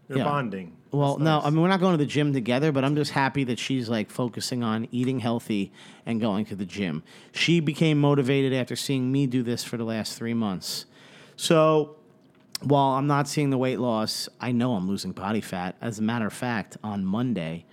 You're Yeah. bonding. Well, That's no, nice. I mean we're not going to the gym together, but I'm just happy that she's like focusing on eating healthy and going to the gym. She became motivated after seeing me do this for the last three months. So while I'm not seeing the weight loss, I know I'm losing body fat. As a matter of fact, on Monday,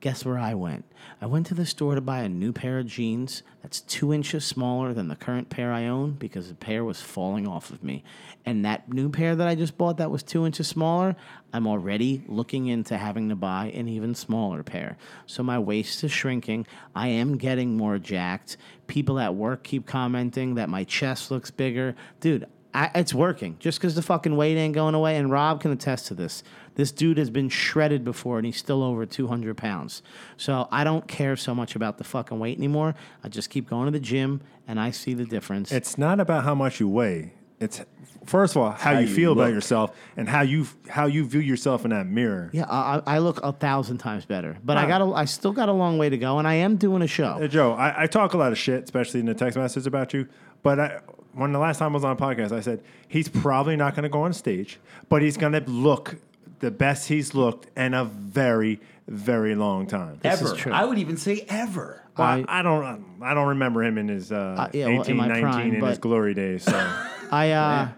guess where I went? I went to the store to buy a new pair of jeans that's two inches smaller than the current pair I own because the pair was falling off of me. And that new pair that I just bought that was two inches smaller, I'm already looking into having to buy an even smaller pair. So my waist is shrinking. I am getting more jacked. People at work keep commenting that my chest looks bigger. Dude, I, it's working just because the fucking weight ain't going away. And Rob can attest to this. This dude has been shredded before and he's still over 200 pounds. So I don't care so much about the fucking weight anymore. I just keep going to the gym and I see the difference. It's not about how much you weigh. It's first of all how, you, you feel about yourself and how you how you view yourself in that mirror. yeah, I, I look a thousand times better, but I got a, I still got a long way to go, and I am doing a Hey, show. Joe, I, I talk a lot of shit, especially in the text messages about you. But I, when the last time I was on a podcast, I said he's probably not going to go on stage, but he's going to look the best he's looked in a very, very long time. This is ever. true. I would even say ever. Well, I- I, don't. I don't remember him in his uh, yeah, well, in 18, my 19, prime, in his but- glory days. So [LAUGHS] I uh,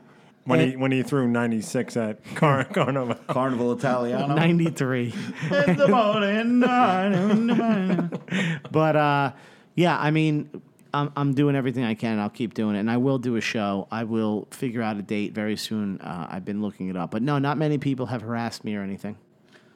when And- he when he threw ninety six at [LAUGHS] Car- Carnival. Carnival Italiano. 93. [LAUGHS] in the morning, nine in the morning. But uh, yeah, I mean, I'm, I'm doing everything I can. and I'll keep doing it, and I will do a show. I will figure out a date very soon. Uh, I've been looking it up, but no, not many people have harassed me or anything.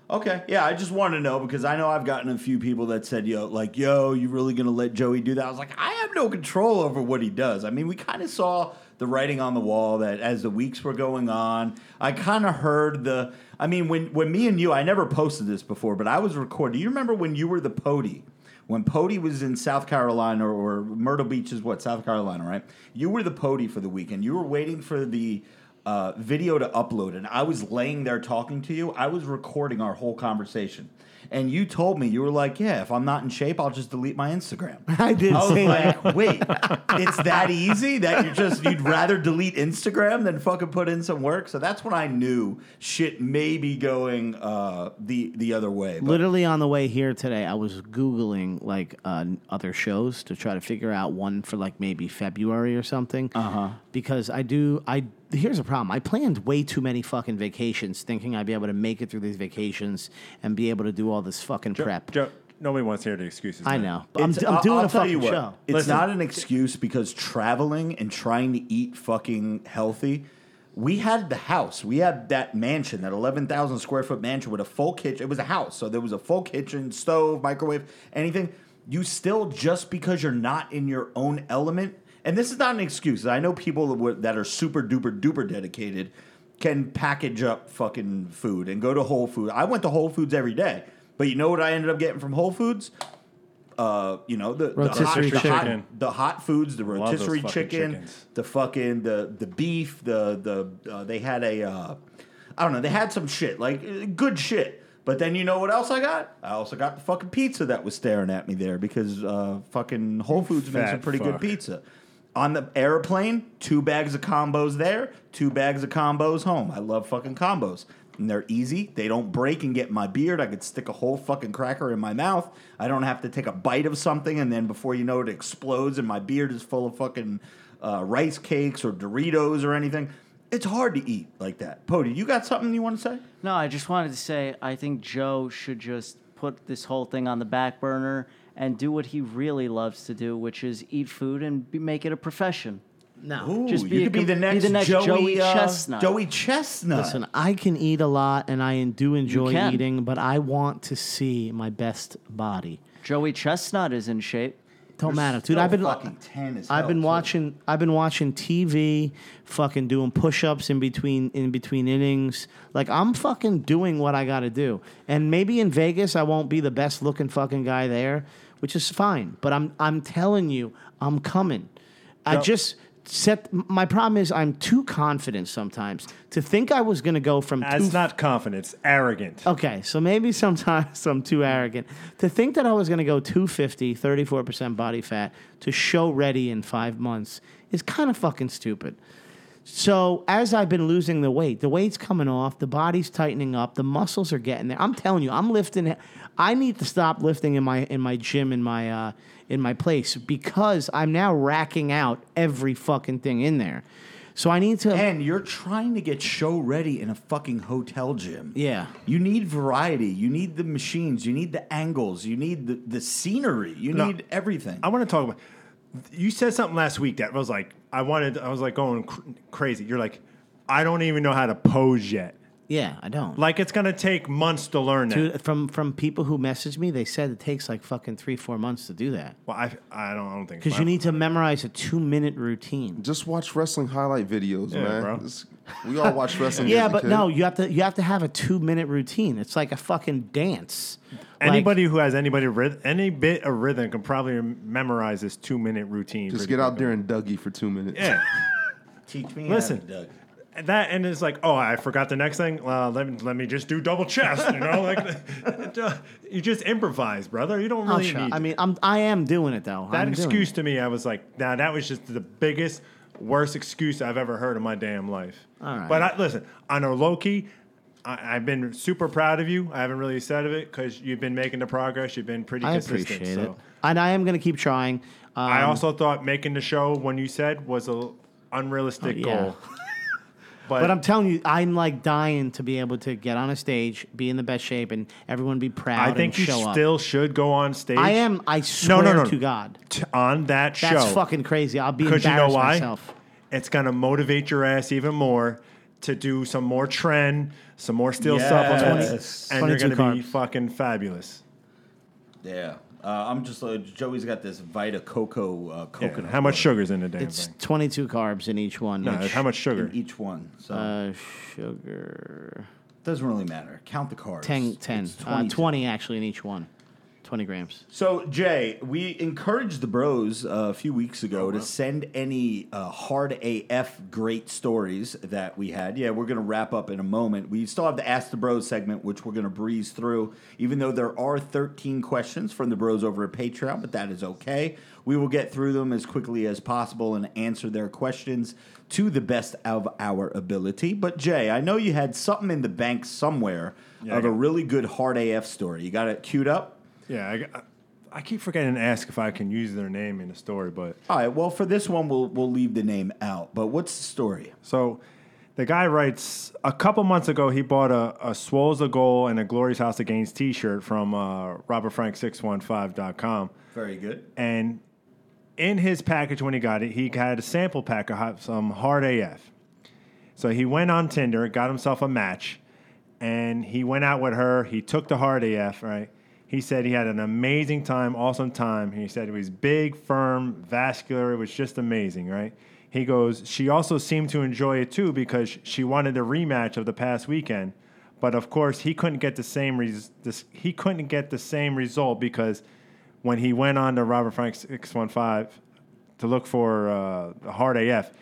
Okay, yeah, I just wanted to know because I know I've gotten a few people that said, "Yo, like, yo, you really gonna let Joey do that?" I was like, I have no control over what he does. I mean, we kind of saw the writing on the wall that as the weeks were going on, I kind of heard the. I mean, when when me and you, I never posted this before, but I was recording. Do you remember when you were the Pody? When Pody was in South Carolina or, Myrtle Beach is what South Carolina, right? You were the Pody for the weekend. You were waiting for the uh, video to upload, and I was laying there talking to you. I was recording our whole conversation, and you told me you were like, "Yeah, if I'm not in shape, I'll just delete my Instagram." [LAUGHS] I did I was say like, that. [LAUGHS] "Wait, it's that easy that you just you'd rather delete Instagram than fucking put in some work?" So that's when I knew shit may be going uh, the the other way. But Literally on the way here today, I was googling like uh, other shows to try to figure out one for like maybe February or something. Uh Uh-huh. huh. Because I do. I here's a problem. I planned way too many fucking vacations, thinking I'd be able to make it through these vacations and be able to do all this fucking prep. Joe, nobody wants to hear the excuses. I man. know. But I'm, It's- I'm I'll- doing I'll a tell fucking you what, show. It's Listen. not an excuse because traveling and trying to eat fucking healthy. We had the house. We had that mansion, that eleven thousand square foot mansion with a full kitchen. It was a house, so there was a full kitchen, stove, microwave, anything. You still just because you're not in your own element, and this is not an excuse. I know people that, were, that are super duper duper dedicated can package up fucking food and go to Whole Foods. I went to Whole Foods every day, but you know what I ended up getting from Whole Foods? uh, you know the, the, hot, the, hot, the hot foods, the rotisserie chicken, chickens. the fucking the the beef, the the uh, they had a uh, I don't know they had some shit like uh, good shit. But then you know what else I got? I also got the fucking pizza that was staring at me there because uh, fucking Whole Foods makes a Fat pretty good pizza. On the airplane, two bags of combos there, two bags of combos home. I love fucking combos. And they're easy. They don't break and get my beard. I could stick a whole fucking cracker in my mouth. I don't have to take a bite of something and then before you know it, it explodes and my beard is full of fucking uh, rice cakes or Doritos or anything. It's hard to eat like that. Pody, you got something you want to say? No, I just wanted to say I think Joe should just put this whole thing on the back burner and do what he really loves to do, which is eat food and be, make it a profession. No. Ooh, Just be you a could be com- the be next, the next Joey, Joey uh, Chestnut. Joey Chestnut. Listen, I can eat a lot and I do enjoy can. eating, but I want to see my best body. Joey Chestnut is in shape. Don't You're matter, dude. still I've been fucking 10 as I've hell, been too. watching I've been watching TV, fucking doing push-ups in between in between innings. Like I'm fucking doing what I got to do. And maybe in Vegas I won't be the best looking fucking guy there, which is fine, but I'm I'm telling you, I'm coming. I Yep. just set my problem is I'm too confident sometimes to think I was going to go from That's two not confidence, arrogant. Okay, so maybe sometimes [LAUGHS] I'm too arrogant. To think that I was going to go 250, 34% body fat to show ready in five months is kind of fucking stupid. So as I've been losing the weight, the weight's coming off, the body's tightening up, the muscles are getting there. I'm telling you, I'm lifting. I need to stop lifting in my in my gym in my uh, in my place because I'm now racking out every fucking thing in there. So I need to. And you're trying to get show ready in a fucking hotel gym. Yeah. You need variety. You need the machines. You need the angles. You need the, the scenery. You No. need everything. I want to talk about. You said something last week that was like I wanted. I was like going cr- crazy. You're like, I don't even know how to pose yet. yeah, I don't. Like it's gonna take months to learn that. Dude, from from people who messaged me, they said it takes like fucking three four months to do that Well, I I don't I don't think because you need to memorize a two minute routine. Just watch wrestling highlight videos, Yeah, man. bro. This- we all watch wrestling. [LAUGHS] Yeah, as a but kid. no, you have to you have to have a two minute routine. It's like a fucking dance. Like- Anybody who has anybody ryth- any bit of rhythm can probably memorize this two minute routine. Just pretty get out quickly. there and Dougie for two minutes. Yeah. [LAUGHS] Teach me. Listen. how to, Doug. And that and it's like, oh, I forgot the next thing. Uh, let me let me just do double chest. You know, like [LAUGHS] you just improvise, brother. You don't I'll really try. need I mean, I'm I am doing it though. that I'm doing excuse to me. I was like, nah, that was just the biggest, worst excuse I've ever heard in my damn life. All right. But I, listen, on a low key. I, I've been super proud of you. I haven't really said of it because you've been making the progress. You've been pretty I consistent. appreciate so. it, and I am going to keep trying. Um, I also thought making the show when you said was a unrealistic Oh, yeah. goal. [LAUGHS] But, But I'm telling you, I'm like dying to be able to get on a stage, be in the best shape, and everyone be proud. I think you show up. still should go on stage. I am. I swear no, no. no. to God, t- on that show. that's fucking crazy. I'll be embarrassed you know why? myself. It's gonna motivate your ass even more to do some more trend, some more steel Yes. supplements, and you're gonna be fucking fabulous. Yeah. Uh, I'm just. Uh, Joey's got this Vita Coco uh, Yeah, coconut. How much butter sugar's in the damn It's thing? 22 carbs in each one. No, which, how much sugar? in each one? So uh, sugar. doesn't really matter. Count the carbs. 10, 10 It's uh, 20 actually in each one. 20 grams. So, Jay, we encouraged the bros uh, a few weeks ago to send any uh, hard AF great stories that we had. Yeah, we're going to wrap up in a moment. We still have the Ask the Bros segment, which we're going to breeze through, even though there are 13 questions from the bros over at Patreon, but that is okay. We will get through them as quickly as possible and answer their questions to the best of our ability. But, Jay, I know you had something in the bank somewhere Yeah, of a really good hard AF story. You got it queued up? Yeah, I, I, keep forgetting to ask if I can use their name in the story, but All right. Well, for this one, we'll we'll leave the name out. But what's the story? So the guy writes a couple months ago he bought a, a Swole's a Goal and a Glorious House of Gains t shirt from uh, RobertFrank615.com. Very good. And in his package when he got it, he had a sample pack of hot- some hard AF. So he went on Tinder, got himself a match, and he went out with her. He took the hard AF, right? He said he had an amazing time, awesome time. He said it was big, firm, vascular. It was just amazing, right? He goes, she also seemed to enjoy it too because she wanted a rematch of the past weekend. But of course, he couldn't get the same res- this, he couldn't get the same result because when he went on to Robert Frank 615 to look for uh, the hard AF,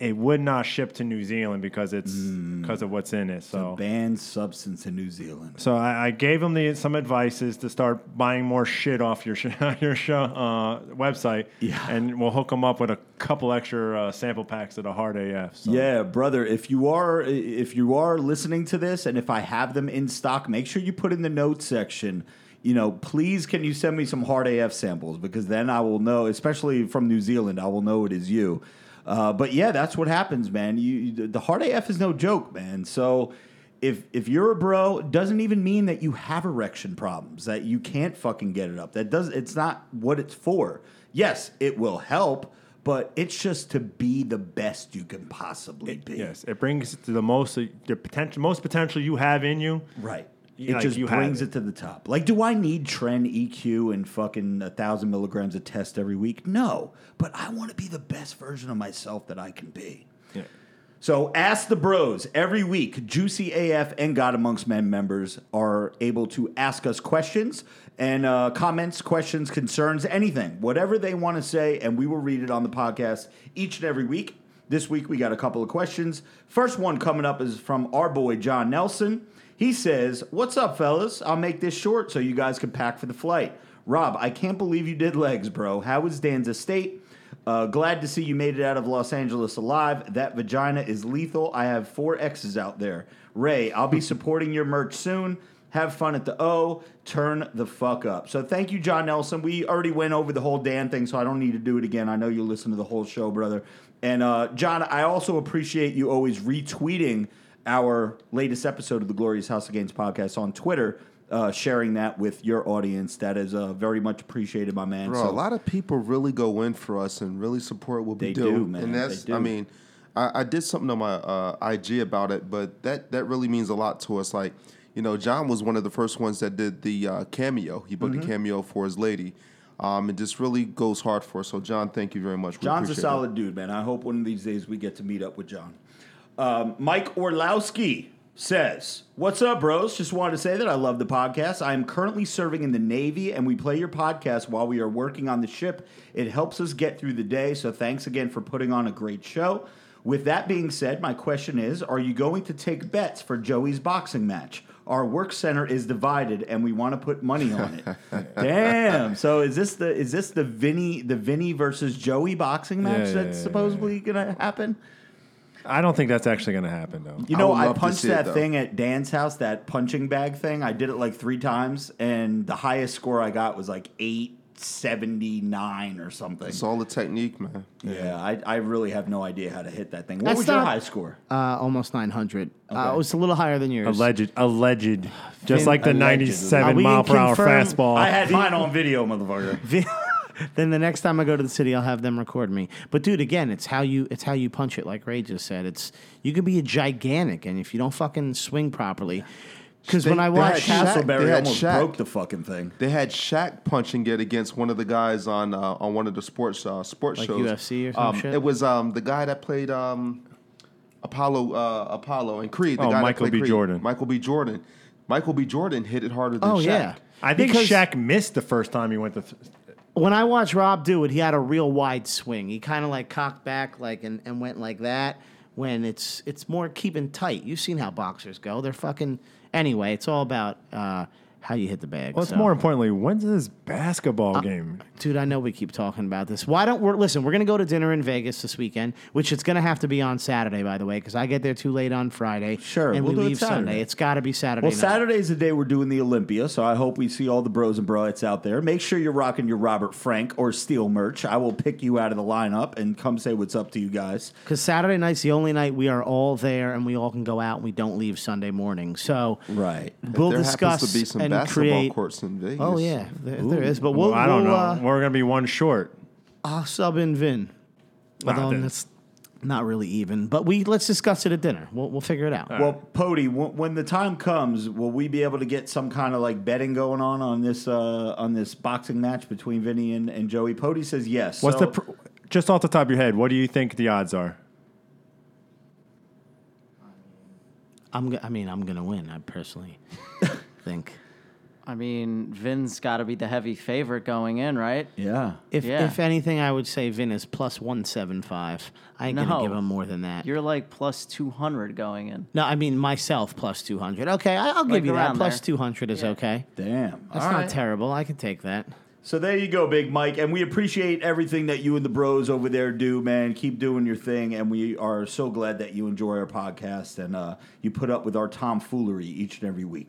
it would not ship to New Zealand because it's because of what's in it. So Banned substance in New Zealand. so I, I gave him the some advices to start buying more shit off your sh- [LAUGHS] your show, uh, website, Yeah. and we'll hook them up with a couple extra uh, sample packs of the hard AF. So. Yeah, brother. If you are if you are listening to this, and if I have them in stock, make sure you put in the notes section. You know, please can you send me some hard AF samples because then I will know, especially from New Zealand, I will know it is you. Uh, but yeah, that's what happens, man. You, the hard AF is no joke, man. So if if you're a bro, it doesn't even mean that you have erection problems, that you can't fucking get it up. That does it's not what it's for. Yes, it will help, but it's just to be the best you can possibly be. Yes, it brings to the most the potential most potential you have in you. Right. You- It just brings it. it. to the top. Like, do I need tren EQ and fucking a thousand milligrams of test every week? No, but I want to be the best version of myself that I can be. Yeah. So ask the bros every week. Juicy AF and God Amongst Men members are able to ask us questions and uh, comments, questions, concerns, anything, whatever they want to say, and we will read it on the podcast each and every week. This week we got a couple of questions. First one coming up is from our boy John Nelson. He says, "What's up, fellas? I'll make this short so you guys can pack for the flight." Rob, I can't believe you did legs, bro. How is Dan's estate? Uh, glad to see you made it out of Los Angeles alive. That vagina is lethal. I have four X's out there. Ray, I'll be [LAUGHS] supporting your merch soon. have fun at the O, turn the fuck up. So thank you, John Nelson. We already went over the whole Dan thing, so I don't need to do it again. I know you listen to the whole show, brother. And uh, John, I also appreciate you always retweeting our latest episode of the Glorious House of Gains podcast on Twitter, uh, sharing that with your audience. That is uh, very much appreciated, my man. Bro, So- a lot of people really go in for us and really support what we do. do, man. And that's, They do. I mean, I, I did something on my uh, IG about it, but that that really means a lot to us. Like, you know, John was one of the first ones that did the uh, cameo. He booked Mm-hmm. a cameo for his lady. Um, it just really goes hard for us. So, John, thank you very much. We John's a solid dude, man. I hope one of these days we get to meet up with John. Um, Mike Orlowski says, What's up, bros? Just wanted to say that I love the podcast. I am currently serving in the Navy, and we play your podcast while we are working on the ship. It helps us get through the day, so thanks again for putting on a great show. With that being said, my question is Are you going to take bets for Joey's boxing match? Our work center is divided, and we want to put money on it. [LAUGHS] Damn! So is this the is this the Vinny the Vinny versus Joey boxing match Yeah, yeah, that's yeah, supposedly gonna happen? I don't think that's actually going to happen, though. You I know, would I, love to punched see it, that though. thing at Dan's house, that punching bag thing. I did it like three times, and the highest score I got was like eight seventy nine or something. It's all the technique, man. yeah, I, I really have no idea how to hit that thing. What That's was your not- high score? Uh, almost 900. Uh, it was a little higher than yours. Alleged, alleged, just Vin- like the Allegedly. Are 97 we mile per hour confirmed? fastball. I had mine on video, motherfucker. [LAUGHS] then the next time I go to the city, I'll have them record me. But dude, again, it's how you it's how you punch it. Like Ray just said, it's you could be a gigantic, and if you don't fucking swing properly, because when I watched watch had Castleberry they almost Shaq. broke the fucking thing. They had Shaq punching it against one of the guys on uh, on one of the sports uh, sports Like shows. UFC or some um, shit? It was um, the guy that played um, Apollo uh, Apollo and Creed. The Oh, guy Michael played B. Creed. Jordan. Michael B. Jordan. Michael B. Jordan hit it harder than oh Shaq. yeah, I think Because Shaq missed the first time he went to. Th- when I watched Rob do it, he had a real wide swing. He kind of like cocked back like and, and went like that. When it's it's more keeping tight. You've seen how boxers go. They're fucking anyway. It's all about uh, how you hit the bag. well, it's so. more importantly, when's this basketball uh, game? Dude, I know we keep talking about this. Why don't we listen? We're gonna go to dinner in Vegas this weekend, which it's gonna have to be on Saturday, by the way, because I get there too late on Friday. Sure, and we'll we do it leave Saturday. Sunday. It's got to be Saturday. Well, night. Saturday's the day we're doing the Olympia, so I hope we see all the bros and broettes out there. Make sure you're rocking your Robert Frank or Steel merch. I will pick you out of the lineup and come say what's up to you guys. Because Saturday night's the only night we are all there and we all can go out and we don't leave Sunday morning. So Right. we'll there discuss happens to be some and basketball create. courts in Vegas. Oh yeah, there, there is. But we'll, Well, I don't we'll, know. Uh, We're going to be one short. I'll sub in Vin. Nah, Although then- that's not really even. But we let's discuss it at dinner. We'll we'll figure it out. Well, Pody, w- when the time comes, will we be able to get some kind of like betting going on on this uh, on this boxing match between Vinny and, and Joey? Pody says yes. What's So- the pr- just off the top of your head? What do you think the odds are? I'm. go- I mean, I'm gonna win. I personally [LAUGHS] think. I mean, Vin's got to be the heavy favorite going in, right? yeah. If Yeah. if anything, I would say Vin is plus one seven five. I ain't No. gonna give him more than that. You're like plus 200 going in. no, I mean myself plus two hundred. Okay, I, I'll Like give you that. there. two hundred is Yeah. okay. Damn. That's All not right. terrible. I can take that. So there you go, Big Mike, and we appreciate everything that you and the bros over there do, man. Keep doing your thing, and we are so glad that you enjoy our podcast and uh, you put up with our tomfoolery each and every week.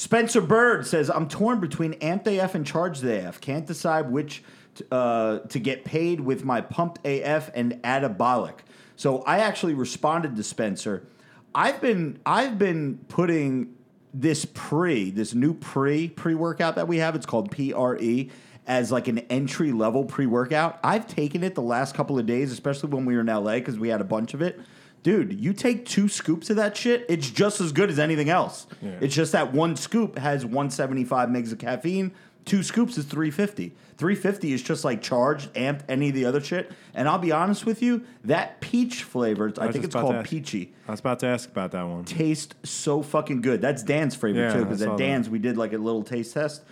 Spencer Bird says, "I'm torn between Amped AF and Charged AF. Can't decide which t- uh, to get paid with my Pumped AF and Atabolic." So I actually responded to Spencer. I've been I've been putting this pre, this new pre pre workout that we have. It's called PRE as like an entry level pre workout. I've taken it the last couple of days, especially when we were in LA because we had a bunch of it. Dude, you take two scoops of that shit, it's just as good as anything else. It's just that one scoop has 175 megs of caffeine. Two scoops is 350. 350 is just like charged, amped, any of the other shit. And I'll be honest with you, that peach flavor, I, was think it's called ask- peachy I was about to ask about that one. taste so fucking good. That's Dan's favorite Yeah, too, because saw at that. Dan's we did like a little taste test.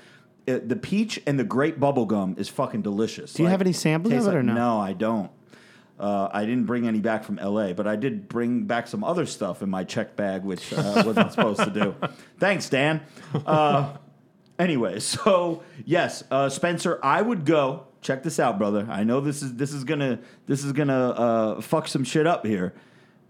Uh, the peach and the grape bubble gum is fucking delicious. Do you have any samples of tastes it or like- no? No, I don't. Uh, I didn't bring any back from LA, but I did bring back some other stuff in my check bag, which uh, wasn't [LAUGHS] supposed to do. Thanks, Dan. Uh, anyway, [LAUGHS] so yes, uh, Spencer, I would go. Check this out, brother. I know this is this is gonna this is gonna uh, fuck some shit up here.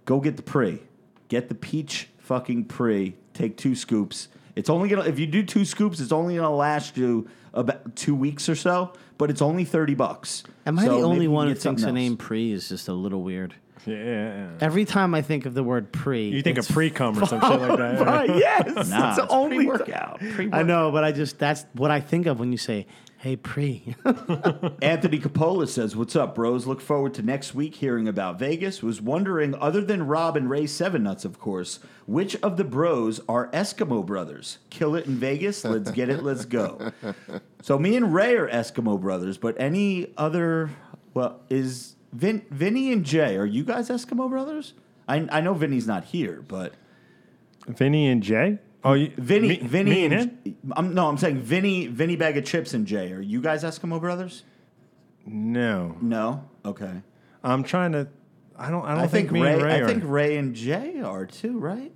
Go get the pre. Get the peach fucking pre. Take two scoops. It's only gonna if you do two scoops, it's only gonna last you about two weeks or so. But it's only thirty bucks. Am I So the only one can who thinks the something name pre is just a little weird? Yeah, yeah, yeah. Every time I think of the word pre, You think of pre cum or [LAUGHS] some shit like that. Right, yes, Nah, it's it's only pre-workout. I know, but I just that's what I think of when you say, "Hey, pre." [LAUGHS] Anthony Capola says, "What's up, bros? Look forward to next week hearing about Vegas. Was wondering, other than Rob and Ray Seven Nuts, of course, which of the bros are Eskimo brothers? Kill it in Vegas. Let's get it. Let's go. [LAUGHS] So me and Ray are Eskimo brothers, but any other? Well, is Vin, Vinny and Jay? Are you guys Eskimo brothers? I I know Vinny's not here, but Vinny and Jay? Oh, you, Vinny, me, Vinny, me and and, him? I'm, no, I'm saying Vinny, Vinny Bag of Chips and Jay. Are you guys Eskimo brothers? No, No. Okay. I'm trying to. I don't. I don't I think, think, Ray. and Ray I are. think Ray and Jay are too, right?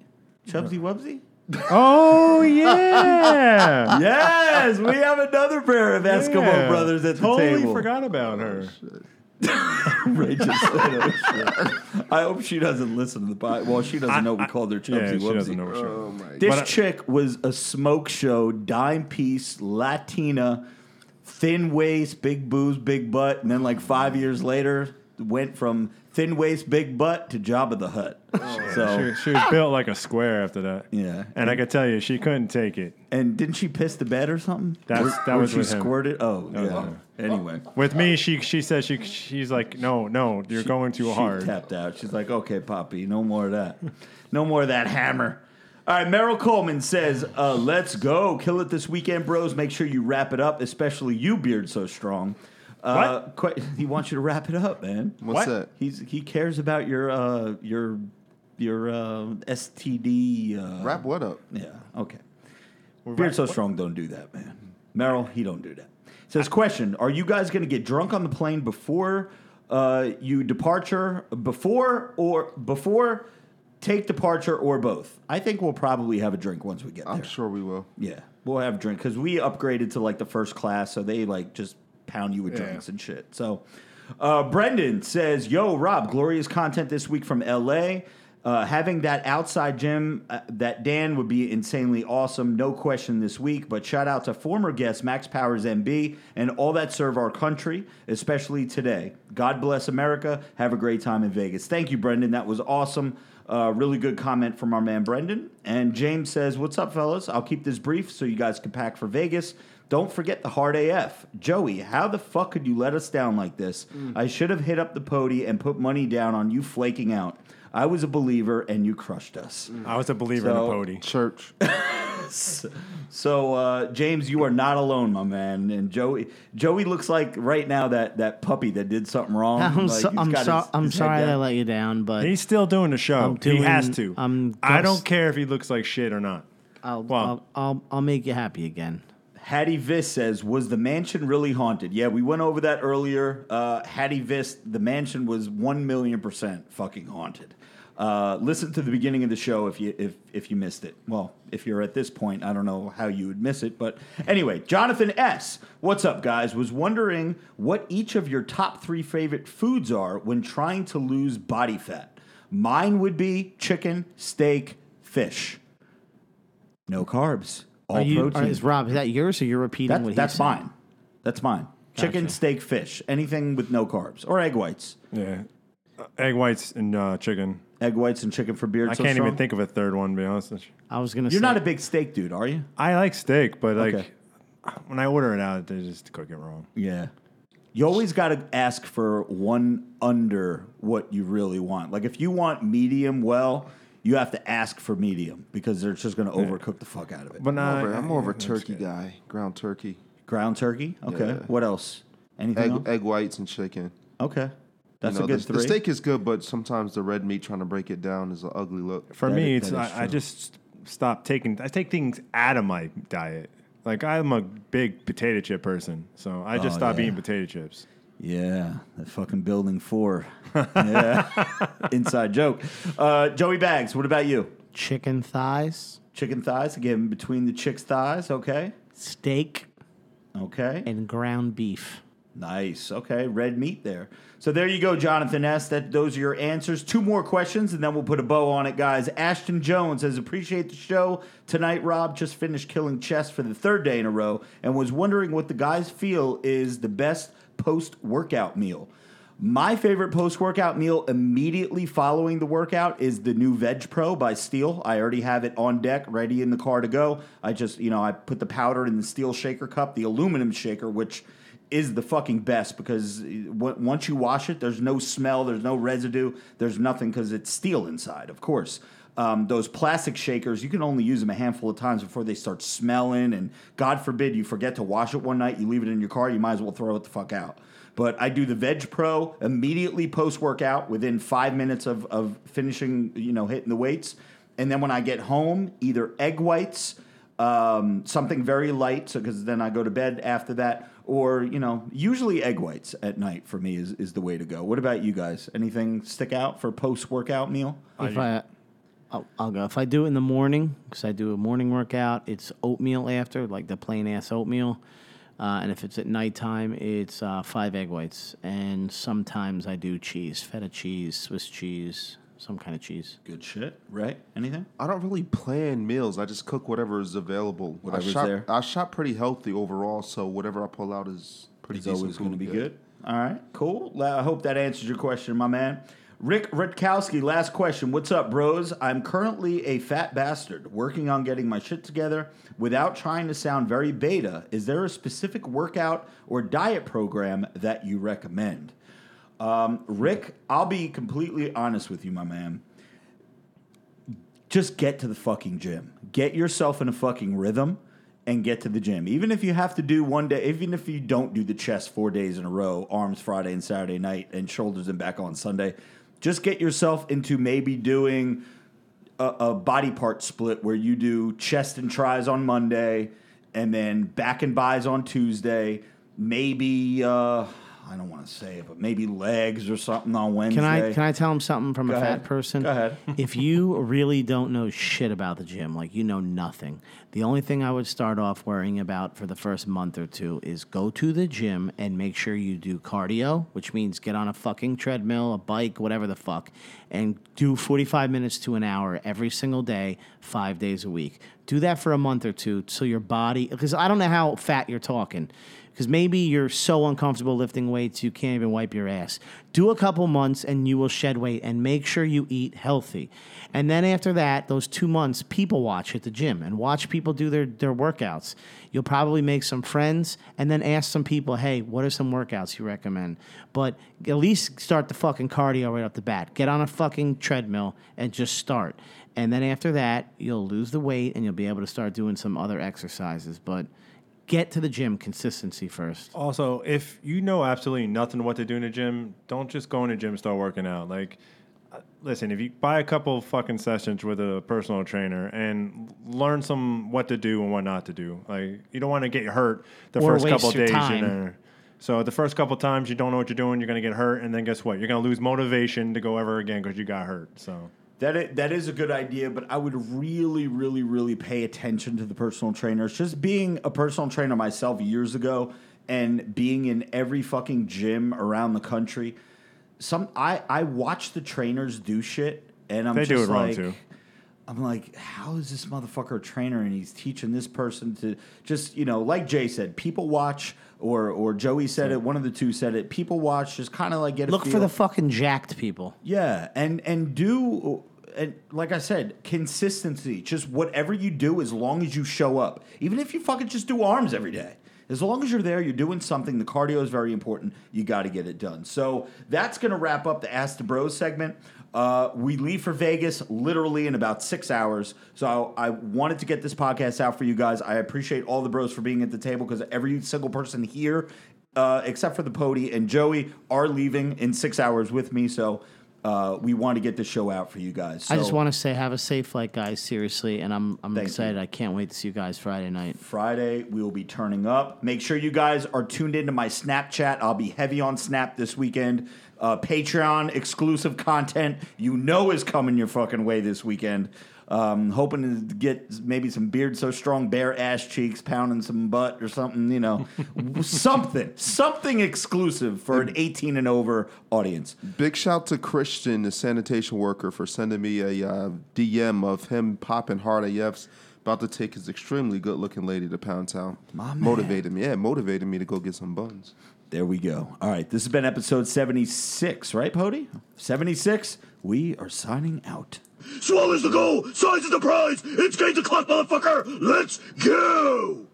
Chubsy Wubsy. [LAUGHS] oh yeah. yes, we have another pair of Eskimo Yeah. brothers at the totally table. forgot about her. Oh, Ray just said, oh, shit. I hope she doesn't listen to the pod. Well, she doesn't know we called her Yeah, Chubsy she doesn't know what she. Oh my This But I- chick was a smoke show, dime piece, Latina, thin waist, big boobs, big butt, and then like five years later, went from thin waist, big butt to Job of the Hutt. Oh. so She, she was ah! built like a square after that. yeah, And I could tell you, she couldn't take it. And didn't she piss the bed or something? That's- that or was she with him. squirted. Oh, was yeah. With Anyway, With me, she she says she she's like, no, no, you're going too she hard. tapped out. She's like, "Okay, Poppy, no more of that. No more of that hammer." All right, Merrill Coleman says, uh, "Let's go, kill it this weekend, bros. Make sure you wrap it up, especially you, Beard So Strong." Uh, quite, he wants you to wrap it up, man. What's What? that? He's he cares about your uh, your your uh, STD. Uh, Wrap what up? Yeah. Okay. Well, Beard right- so strong don't do that, man. Merrill, he don't do that. Says question: Are you guys going to get drunk on the plane before uh, you departure, before or before take departure, or both? I think we'll probably have a drink once we get there. I'm sure we will. Yeah, we'll have a drink because we upgraded to like the first class, so they like just pound you with Yeah. drinks and shit. So, uh, Brendan says, "Yo, Rob, glorious content this week from L.A. Uh, having that outside gym uh, that Dan would be insanely awesome, no question this week. But shout out to former guest Max Powers MB and all that serve our country, especially today. God bless America. Have a great time in Vegas. Thank you, Brendan. That was awesome. Uh, really good comment from our man Brendan. And James says, What's up, fellas? I'll keep this brief so you guys can pack for Vegas. Don't forget the hard AF. Joey, how the fuck could you let us down like this? I should have hit up the pody and put money down on you flaking out. I was a believer and you crushed us. I was a believer So- in the pody. Church. [LAUGHS] So uh, James, you are not alone, my man. And Joey, Joey looks like right now that, that puppy that did something wrong. I'm, Like, so, he's I'm, got so, his- I'm his head sorry that I let you down, but He's still doing the show. I'm doing- he has to. I'm I don't care if he looks like shit or not. I'll, Well- I'll, I'll, I'll make you happy again. Hattie Viss says, "Was the mansion really haunted?" Yeah, we went over that earlier. Uh, Hattie Viss, the mansion was one million percent fucking haunted. Uh, listen to the beginning of the show if you if if you missed it. Well, if you're at this point, I don't know how you would miss it, but anyway, Jonathan S. What's up, guys? Was wondering what each of your top three favorite foods are when trying to lose body fat. Mine would be chicken, steak, fish. No carbs. All you, protein. are, is Rob, is that yours or you're repeating That, what he's that's saying? mine. That's mine. Chicken, steak, fish. Anything with no carbs or egg whites. Yeah. Uh, Egg whites and uh, chicken. Egg whites and chicken for beard. I so can't strong? even think of a third one, to be honest. with you. I was going to say. You're not a big steak dude, are you? I like steak, but like Okay. when I order it out, they just cook it wrong. Yeah. You always got to ask for one under what you really want. Like if you want medium well, you have to ask for medium because they're just going to overcook the fuck out of it. But I'm not, more of a- I'm more of a turkey guy. Ground turkey. Ground turkey. Okay. Yeah. What else? Anything Egg, else? egg whites and chicken. Okay. That's You know, a good the, three. the steak is good, but sometimes the red meat trying to break it down is an ugly look. For That me, is- it's I, I just stop taking. I take things out of my diet. Like I'm a big potato chip person, so I just Oh, stopped yeah. eating potato chips. Yeah, that fucking building four. [LAUGHS] yeah, inside joke. Uh, Joey Bags, what about you? chicken thighs, Chicken thighs, again between the chick's thighs. Okay, steak, okay. and ground beef. Nice. Okay, red meat there. So there you go, Jonathan S. That those are your answers. Two more questions, and then we'll put a bow on it, guys. Ashton Jones says, "Appreciate the show tonight." Rob just finished killing chess for the third day in a row, and was wondering what the guys feel is the best post-workout meal. My favorite post-workout meal immediately following the workout is the new Veg Pro by Steel. I already have it on deck, ready in the car to go. I just, you know, I put the powder in the steel shaker cup, the aluminum shaker, which is the fucking best because w- once you wash it, there's no smell, there's no residue, there's nothing because it's steel inside, of course. Um, those plastic shakers, you can only use them a handful of times before they start smelling. And God forbid you forget to wash it one night, you leave it in your car, you might as well throw it the fuck out. But I do the Veg Pro immediately post workout within five minutes of, of finishing, you know, hitting the weights. And then when I get home, either egg whites, um, something very light, so because then I go to bed after that, or you know, usually egg whites at night for me is, is the way to go. What about you guys? Anything stick out for post workout meal? If I, I'll, I'll go. If I do it in the morning, because I do a morning workout, it's oatmeal after, like the plain ass oatmeal. Uh, and if it's at nighttime, it's uh, five egg whites. And sometimes I do cheese, feta cheese, Swiss cheese, some kind of cheese. Good shit, right? Anything? I don't really plan meals. I just cook whatever is available. Whatever's I shop, there. I shop pretty healthy overall, so whatever I pull out is pretty It's always going to be yeah. good. All right, cool. I hope that answers your question, my man. Rick Rutkowski, last question. What's up, bros? I'm currently a fat bastard working on getting my shit together without trying to sound very beta. Is there a specific workout or diet program that you recommend? Um, Rick, I'll be completely honest with you, my man. Just get to the fucking gym. Get yourself in a fucking rhythm and get to the gym. Even if you have to do one day, even if you don't do the chest four days in a row, arms Friday and Saturday night, and shoulders and back on Sunday, just get yourself into maybe doing a, a body part split where you do chest and tris on Monday, and then back and bis on Tuesday. Maybe uh, I don't want to say it, but maybe legs or something on Wednesday. Can I can I tell him something from Go a ahead. fat person? Go ahead. [LAUGHS] if you really don't know shit about the gym, like you know nothing, the only thing I would start off worrying about for the first month or two is go to the gym and make sure you do cardio, which means get on a fucking treadmill, a bike, whatever the fuck, and do 45 minutes to an hour every single day, five days a week. Do that for a month or two so your body, because I don't know how fat you're talking because maybe you're so uncomfortable lifting weights you can't even wipe your ass. Do a couple months and you will shed weight and make sure you eat healthy. And then after that, those two months, people watch at the gym and watch people do their, their workouts. You'll probably make some friends and then ask some people, hey, what are some workouts you recommend? But at least start the fucking cardio right off the bat. Get on a fucking treadmill and just start. And then after that, you'll lose the weight and you'll be able to start doing some other exercises. But get to the gym consistency first. Also, if you know absolutely nothing what to do in the gym, don't just go in the gym and start working out. Like, uh, listen, if you buy a couple fucking sessions with a personal trainer and learn some what to do and what not to do, like you don't want to get hurt the Or first couple days time. you're there. So the first couple times you don't know what you're doing, you're gonna get hurt, and then guess what? You're gonna lose motivation to go ever again because you got hurt. So. That is, that is a good idea, but I would really, really, really pay attention to the personal trainers. Just being a personal trainer myself years ago and being in every fucking gym around the country, some I I watch the trainers do shit, and I'm They just do it wrong, like, too. I'm like, how is this motherfucker a trainer and he's teaching this person to just, you know, like Jay said, people watch, or or Joey said it, one of the two said it. People watch, just kind of like get a Look for the fucking jacked people. Yeah, and and do and like I said, consistency. Just whatever you do, as long as you show up, even if you fucking just do arms every day. As long as you're there, you're doing something. The cardio is very important. You got to get it done. So that's going to wrap up the Ask the Bros segment. Uh, we leave for Vegas literally in about six hours. So I, I wanted to get this podcast out for you guys. I appreciate all the bros for being at the table because every single person here uh, except for the Pody and Joey are leaving in six hours with me. So uh, we want to get the show out for you guys. I just want to say, have a safe flight, guys. Seriously, and I'm I'm Thank excited. you. I can't wait to see you guys Friday night. Friday we will be turning up. Make sure you guys are tuned into my Snapchat. I'll be heavy on Snap this weekend. Uh, Patreon exclusive content you know is coming your fucking way this weekend. Um, hoping to get maybe some beard so strong, bare ass cheeks, pounding some butt or something. You know, [LAUGHS] something, something exclusive for an 18 and over audience. Big shout to Christian, the sanitation worker, for sending me a uh, DM of him popping hard AFs about to take his extremely good looking lady to Pound Town. My man. motivated me. Yeah, motivated me to go get some buns. There we go. All right, this has been episode 76, right, Pody? 76. We are signing out. Swallows the goal, size is the prize. It's game to clock, motherfucker. Let's go.